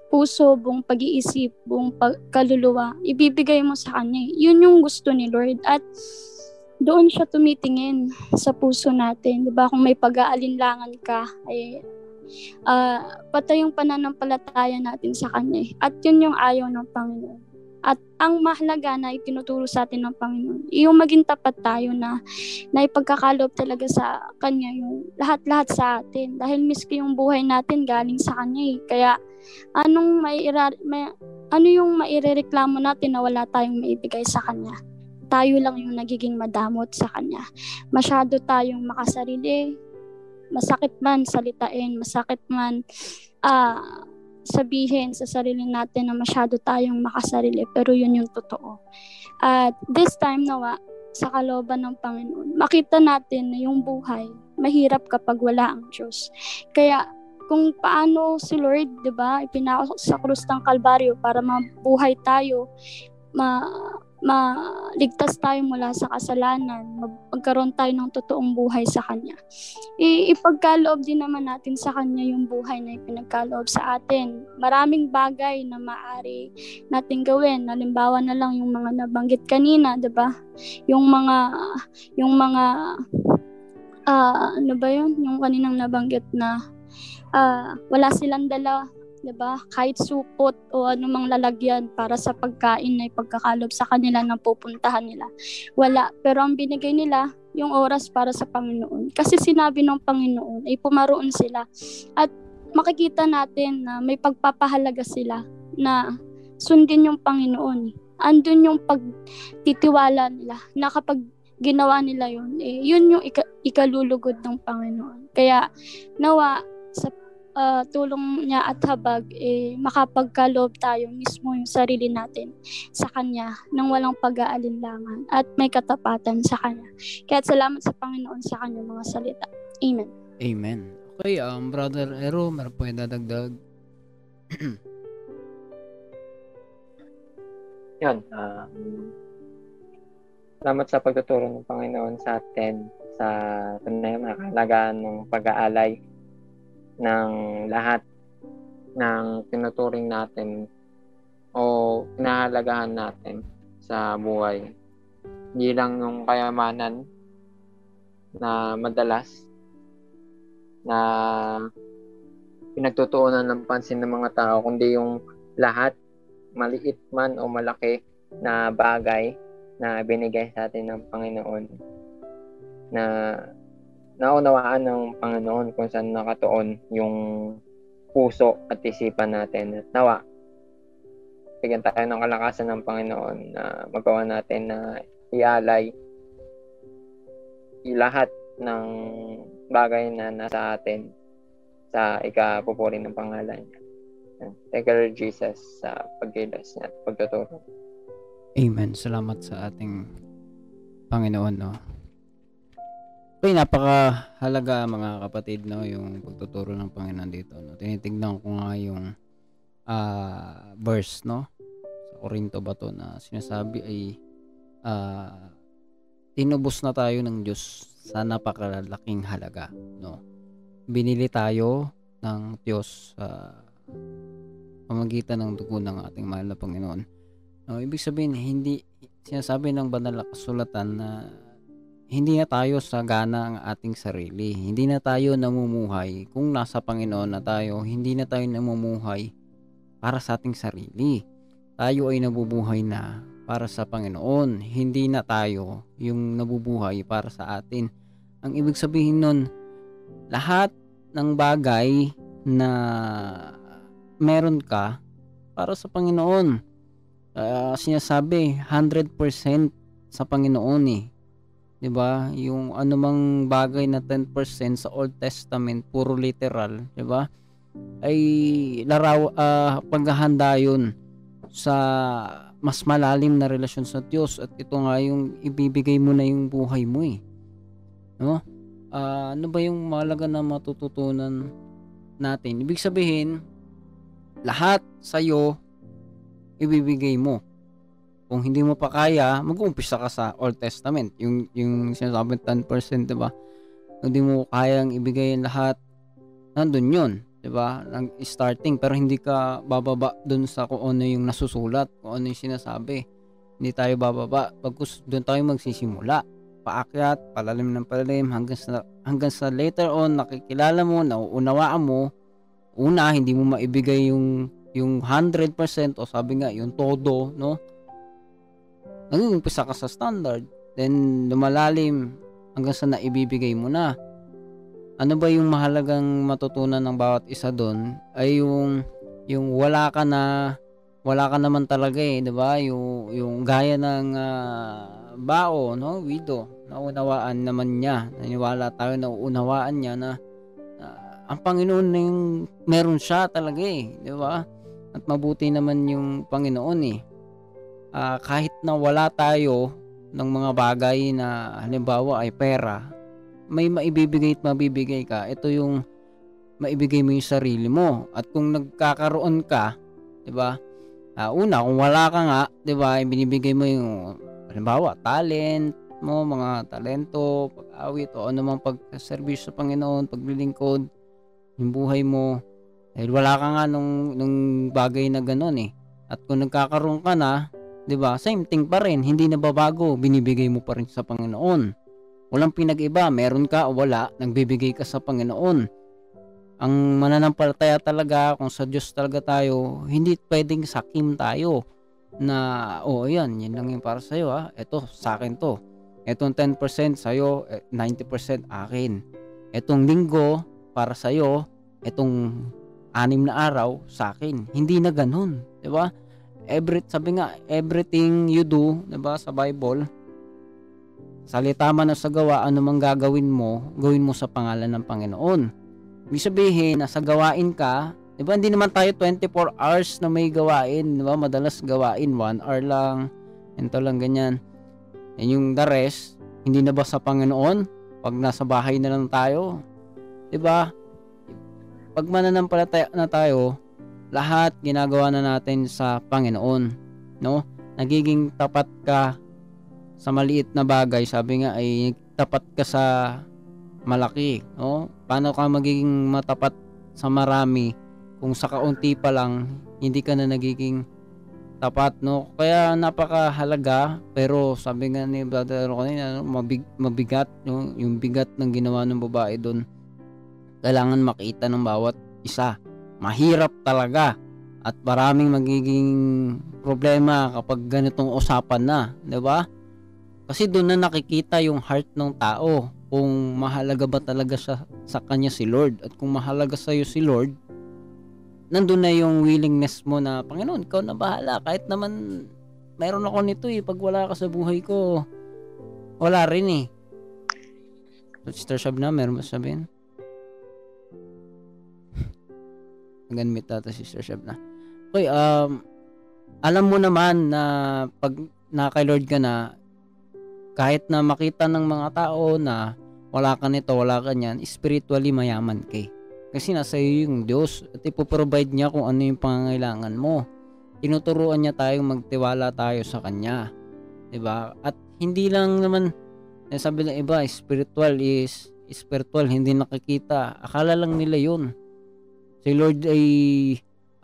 puso, buong pag-iisip, buong pag- kaluluwa, ibibigay mo sa kanya. Yun yung gusto ni Lord at doon siya tumitingin sa puso natin, 'di ba? Kung may pag-aalinlangan ka, ay uh, patay yung pananampalataya natin sa Kanya. eh. At yun yung ayaw ng Panginoon. At ang mahalaga na itinuturo sa atin ng Panginoon, yung maging tapat tayo na, na ipagkakalob talaga sa Kanya yung lahat-lahat sa atin. Dahil miski yung buhay natin galing sa Kanya eh. Kaya anong may, may ano yung mairereklamo natin na wala tayong maibigay sa Kanya? Tayo lang yung nagiging madamot sa Kanya. Masyado tayong makasarili, masakit man salitain, masakit man uh, sabihin sa sarili natin na masyado tayong makasarili, pero yun yung totoo. At this time nawa, sa kalooban ng Panginoon, makita natin na yung buhay, mahirap kapag wala ang Diyos. Kaya kung paano si Lord, 'di ba, ipinako sa krus ng Kalbaryo para mabuhay tayo, ma maligtas tayo mula sa kasalanan, magkaroon tayo ng totoong buhay sa Kanya. I- ipagkaloob din naman natin sa Kanya yung buhay na ipinagkaloob sa atin. Maraming bagay na maaari natin gawin. Halimbawa na lang yung mga nabanggit kanina, 'di ba? Yung mga yung mga uh, ano ba yun? Yung kaninang nabanggit na uh, wala silang dala 'di ba? Kahit supot o anumang lalagyan para sa pagkain na ipagkakalob sa kanila na pupuntahan nila. Wala, pero ang binigay nila yung oras para sa Panginoon. Kasi sinabi ng Panginoon ay pumaroon sila. At makikita natin na may pagpapahalaga sila na sundin yung Panginoon. Andun yung pagtitiwala nila na kapag ginawa nila yun, eh, yun yung ika- ikalulugod ng Panginoon. Kaya nawa sa uh, tulong niya at habag, eh, makapagkaloob tayo mismo yung sarili natin sa Kanya nang walang pag-aalinlangan at may katapatan sa Kanya. Kaya salamat sa Panginoon sa Kanya mga salita. Amen. Amen. Okay, um, Brother Ero, meron po yung dadagdag. Yan. Um, salamat sa pagtuturo ng Panginoon sa atin sa tunay na kahalagaan ng pag-aalay ng lahat ng tinuturing natin o pinahalagahan natin sa buhay. Hindi lang yung kayamanan na madalas na pinagtutuunan ng pansin ng mga tao, kundi yung lahat, maliit man o malaki na bagay na binigay sa atin ng Panginoon na naunawaan ng Panginoon kung saan nakatuon yung puso at isipan natin. At nawa, bigyan tayo ng kalakasan ng Panginoon na magawa natin na ialay lahat ng bagay na nasa atin sa ikapupuri ng pangalan niya. Thank you, Lord Jesus, sa pagkilos niya at pagtuturo. Amen. Salamat sa ating Panginoon, no? Okay, napakahalaga mga kapatid no yung pagtuturo ng Panginoon dito no. Tinitingnan ko nga yung uh, verse no sa Korinto ba to na sinasabi ay uh, tinubos na tayo ng Diyos sa napakalaking halaga no. Binili tayo ng Diyos sa uh, pamagitan ng dugo ng ating mahal na Panginoon. No, ibig sabihin hindi sinasabi ng banal na kasulatan na hindi na tayo sa gana ang ating sarili. Hindi na tayo namumuhay. Kung nasa Panginoon na tayo, hindi na tayo namumuhay para sa ating sarili. Tayo ay nabubuhay na para sa Panginoon. Hindi na tayo yung nabubuhay para sa atin. Ang ibig sabihin nun, lahat ng bagay na meron ka para sa Panginoon. Ah, sinasabi 100% sa Panginoon eh. 'Di ba? Yung anumang bagay na 10% sa Old Testament puro literal, 'di ba? Ay laraw ah, paghahanda 'yun sa mas malalim na relasyon sa Diyos at ito nga yung ibibigay mo na yung buhay mo eh. No? Ah, ano ba yung mahalaga na matututunan natin? Ibig sabihin, lahat sa'yo ibibigay mo. Kung hindi mo pa kaya, mag-uumpisa ka sa Old Testament. Yung, yung sinasabi 10%, di ba? Hindi mo kayang ibigay lahat, nandun yun. Di ba? Ang starting. Pero hindi ka bababa dun sa kung ano yung nasusulat, kung ano yung sinasabi. Hindi tayo bababa. Pagkus doon tayo magsisimula. Paakyat, palalim ng palalim, hanggang sa, hanggang sa later on, nakikilala mo, nauunawaan mo, una, hindi mo maibigay yung yung 100% o sabi nga, yung todo, no? Nag-umpisa ka sa standard. Then, lumalalim hanggang sa naibibigay mo na. Ano ba yung mahalagang matutunan ng bawat isa doon? Ay yung, yung wala ka na, wala ka naman talaga eh, di ba? Yung, yung gaya ng ah, bao, no? Widow. Naunawaan naman niya. Naniwala tayo na uunawaan niya na ah, ang Panginoon na yung meron siya talaga eh, di ba? At mabuti naman yung Panginoon eh. Ah, kahit na wala tayo ng mga bagay na halimbawa ay pera, may maibibigay at mabibigay ka. Ito yung maibigay mo yung sarili mo. At kung nagkakaroon ka, 'di ba? Ah, una, kung wala ka nga, 'di ba, binibigay mo yung halimbawa, talent mo, mga talento, pag-awit o anumang pagservisyo sa Panginoon, paglilingkod, yung buhay mo, dahil wala ka nga nung, nung bagay na gano'n eh. At kung nagkakaroon ka na, 'di ba? Same thing pa rin, hindi na babago, binibigay mo pa rin sa Panginoon. Walang pinag-iba, meron ka o wala, nagbibigay ka sa Panginoon. Ang mananampalataya talaga, kung sa Diyos talaga tayo, hindi pwedeng sakim tayo na, oh yan, yan lang yung para sa'yo ha. Ito, sa akin to. Itong 10% sa'yo, eh, 90% akin. Itong linggo, para sa'yo, itong anim na araw sa akin. Hindi na ganun, 'di ba? Every sabi nga, everything you do, 'di ba, sa Bible, salita man o sa gawa, ano mang gagawin mo, gawin mo sa pangalan ng Panginoon. Ibig sabihin, nasa gawain ka, 'di ba? Hindi naman tayo 24 hours na may gawain, 'di ba? Madalas gawain 1 hour lang. Ito lang ganyan. And yung the rest, hindi na ba sa Panginoon? Pag nasa bahay na lang tayo, 'di ba? pag mananampalataya na tayo, lahat ginagawa na natin sa Panginoon, no? Nagiging tapat ka sa maliit na bagay, sabi nga ay tapat ka sa malaki, no? Paano ka magiging matapat sa marami kung sa kaunti pa lang hindi ka na nagiging tapat, no? Kaya napakahalaga, pero sabi nga ni Brother kanina, no, mabig, mabigat, no? yung bigat ng ginawa ng babae doon kailangan makita ng bawat isa. Mahirap talaga at maraming magiging problema kapag ganitong usapan na, 'di ba? Kasi doon na nakikita yung heart ng tao kung mahalaga ba talaga sa sa kanya si Lord at kung mahalaga sa iyo si Lord nandun na yung willingness mo na Panginoon, ikaw na bahala kahit naman meron ako nito eh pag wala ka sa buhay ko wala rin eh Sister Shab na, meron ba sabihin? Naganmit ata si Sister Shab na. Okay, um, alam mo naman na pag na kay Lord ka na, kahit na makita ng mga tao na wala ka nito, wala ka niyan, spiritually mayaman ka eh. Kasi nasa iyo yung Diyos at ipoprovide niya kung ano yung pangangailangan mo. Tinuturuan niya tayong magtiwala tayo sa Kanya. ba? At hindi lang naman eh, sabi ng iba, spiritual is spiritual, hindi nakikita. Akala lang nila yun. Si Lord ay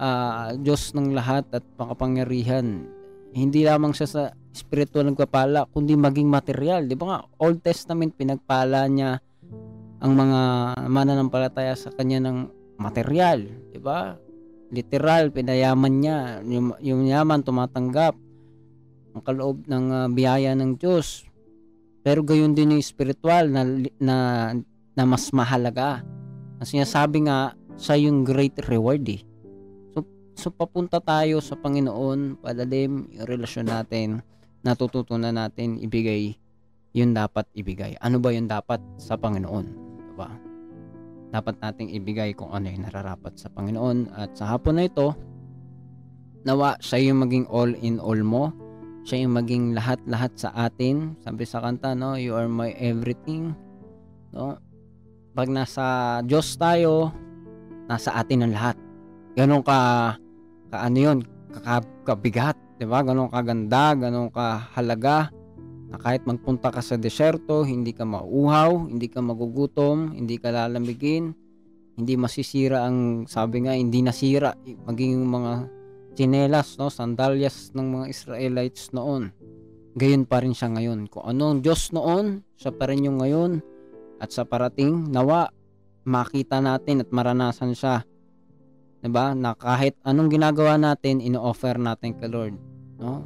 uh, Diyos ng lahat at makapangyarihan. Hindi lamang siya sa spiritual nagpapala, kundi maging material. Di ba nga, Old Testament, pinagpala niya ang mga mananampalataya sa kanya ng material. Di ba? Literal, pinayaman niya. Yung, yung yaman, tumatanggap ang kaloob ng uh, biyaya ng Diyos. Pero gayon din yung spiritual na, na, na mas mahalaga. Ang sinasabi nga, sa yung great reward eh. So, so papunta tayo sa Panginoon, palalim yung relasyon natin, natututunan natin ibigay yung dapat ibigay. Ano ba yung dapat sa Panginoon? Diba? Dapat nating ibigay kung ano yung nararapat sa Panginoon. At sa hapon na ito, nawa siya yung maging all in all mo. Siya yung maging lahat-lahat sa atin. Sabi sa kanta, no? You are my everything. No? Pag nasa Diyos tayo, nasa atin ang lahat. Ganon ka, ka ano yun, kabigat, di ba? Ganon kaganda, ganon kahalaga, na kahit magpunta ka sa deserto, hindi ka mauuhaw, hindi ka magugutom, hindi ka lalamigin, hindi masisira ang, sabi nga, hindi nasira, maging yung mga chinelas, no, sandalyas ng mga Israelites noon. Gayon pa rin siya ngayon. Kung ano ang Diyos noon, siya pa rin yung ngayon. At sa parating, nawa, makita natin at maranasan siya. 'Di ba? Na kahit anong ginagawa natin, ino-offer natin kay Lord, no?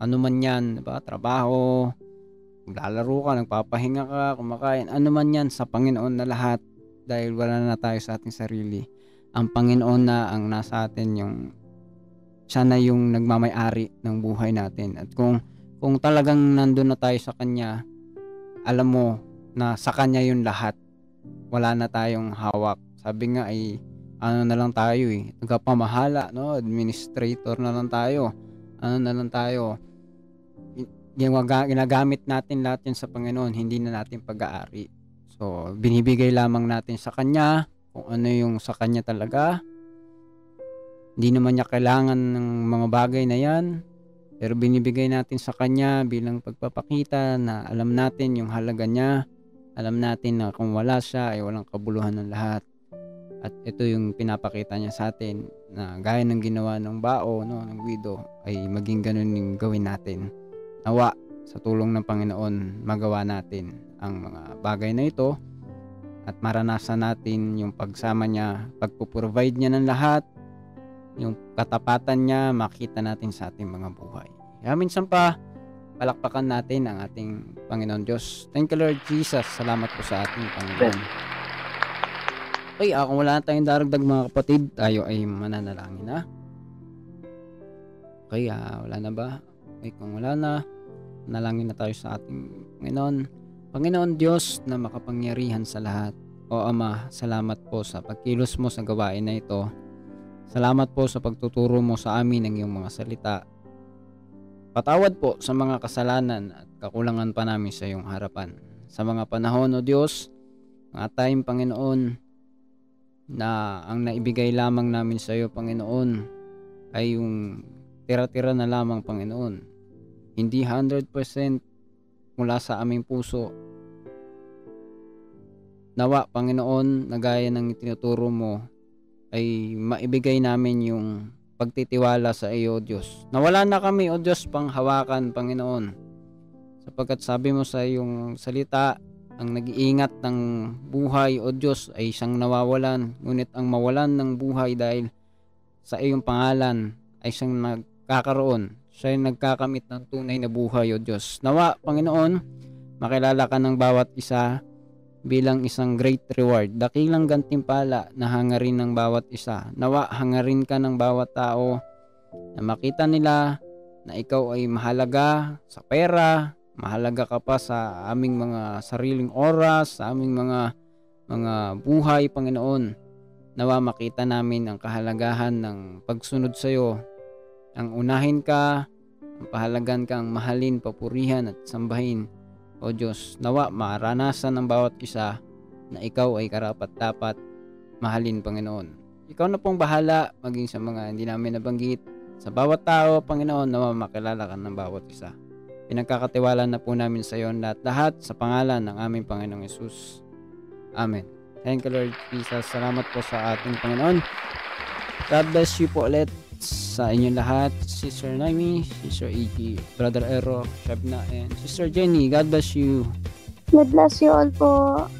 Ano man 'yan, 'di ba? Trabaho, naglalaro ka, nagpapahinga ka, kumakain, ano man 'yan sa Panginoon na lahat dahil wala na tayo sa ating sarili. Ang Panginoon na ang nasa atin yung siya na yung nagmamay-ari ng buhay natin. At kung kung talagang nandun na tayo sa kanya, alam mo na sa kanya yung lahat wala na tayong hawak. Sabi nga ay ano na lang tayo eh, nagpamahala, no? Administrator na lang tayo. Ano na lang tayo. Ginagamit natin lahat yan sa Panginoon, hindi na natin pag-aari. So, binibigay lamang natin sa Kanya kung ano yung sa Kanya talaga. Hindi naman niya kailangan ng mga bagay na yan, pero binibigay natin sa Kanya bilang pagpapakita na alam natin yung halaga niya, alam natin na kung wala siya ay walang kabuluhan ng lahat. At ito yung pinapakita niya sa atin na gaya ng ginawa ng bao, no, ng widow, ay maging ganun yung gawin natin. Nawa, sa tulong ng Panginoon, magawa natin ang mga bagay na ito at maranasan natin yung pagsama niya, pagpuprovide niya ng lahat, yung katapatan niya, makita natin sa ating mga buhay. Kaya minsan pa, palakpakan natin ang ating Panginoon Diyos. Thank you Lord Jesus. Salamat po sa ating Panginoon. Okay, ah, kung wala na tayong daragdag mga kapatid, tayo ay mananalangin na. Okay, ah, wala na ba? Okay, kung wala na, nalangin na tayo sa ating Panginoon. Panginoon Diyos na makapangyarihan sa lahat. O Ama, salamat po sa pagkilos mo sa gawain na ito. Salamat po sa pagtuturo mo sa amin ng iyong mga salita. Patawad po sa mga kasalanan at kakulangan pa namin sa iyong harapan. Sa mga panahon, O Diyos, mga time, Panginoon, na ang naibigay lamang namin sa iyo, Panginoon, ay yung tira-tira na lamang, Panginoon. Hindi 100% mula sa aming puso. Nawa, Panginoon, na gaya ng tinuturo mo, ay maibigay namin yung pagtitiwala sa iyo, Diyos. Nawala na kami, O Diyos, panghawakan, Panginoon. Sapagkat sabi mo sa iyong salita, ang nag-iingat ng buhay, O Diyos, ay siyang nawawalan. Ngunit ang mawalan ng buhay dahil sa iyong pangalan ay siyang nagkakaroon. Siya ay nagkakamit ng tunay na buhay, O Diyos. Nawa, Panginoon, makilala ka ng bawat isa bilang isang great reward. Dakilang gantimpala na hangarin ng bawat isa. Nawa, hangarin ka ng bawat tao na makita nila na ikaw ay mahalaga sa pera, mahalaga ka pa sa aming mga sariling oras, sa aming mga mga buhay, Panginoon. Nawa makita namin ang kahalagahan ng pagsunod sa iyo. Ang unahin ka, ang pahalagan kang mahalin, papurihan at sambahin o Diyos, nawa maranasan ng bawat isa na ikaw ay karapat-dapat mahalin, Panginoon. Ikaw na pong bahala maging sa mga hindi namin nabanggit. Sa bawat tao, Panginoon, nawa makilala ka ng bawat isa. Pinagkakatiwala na po namin sa iyo lahat-lahat sa pangalan ng aming Panginoong Yesus. Amen. Thank you, Lord Jesus. Salamat po sa ating Panginoon. God bless you po ulit sa inyong lahat, Sister Naimi, Sister Iggy, Brother Ero, Shabna, and Sister Jenny. God bless you. God bless you all po.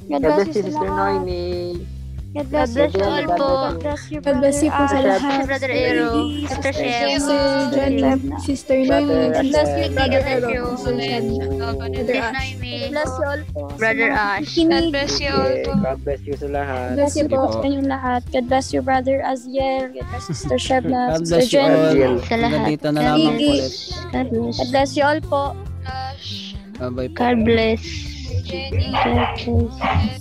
God, God bless, bless you Sister. Noemi. God God bless you all po. God bless you, God bless po sa Brother lahat. Brother Aero, Sister Shem, Sister Jenny, Sister Noemi, God bless you. Brother God bless Ero, Brother Ash. Noemi, bless you all po. Brother Ash. God bless you all po. God bless you sa lahat. God bless you Bless po. sa inyong lahat. God bless you, Brother Aziel. God bless Sister Shebna, God bless you all. Sa lahat. Dito na God lamang bless. ulit. God bless. God bless you all po. Ash, Bye-bye po. God bless. God bless.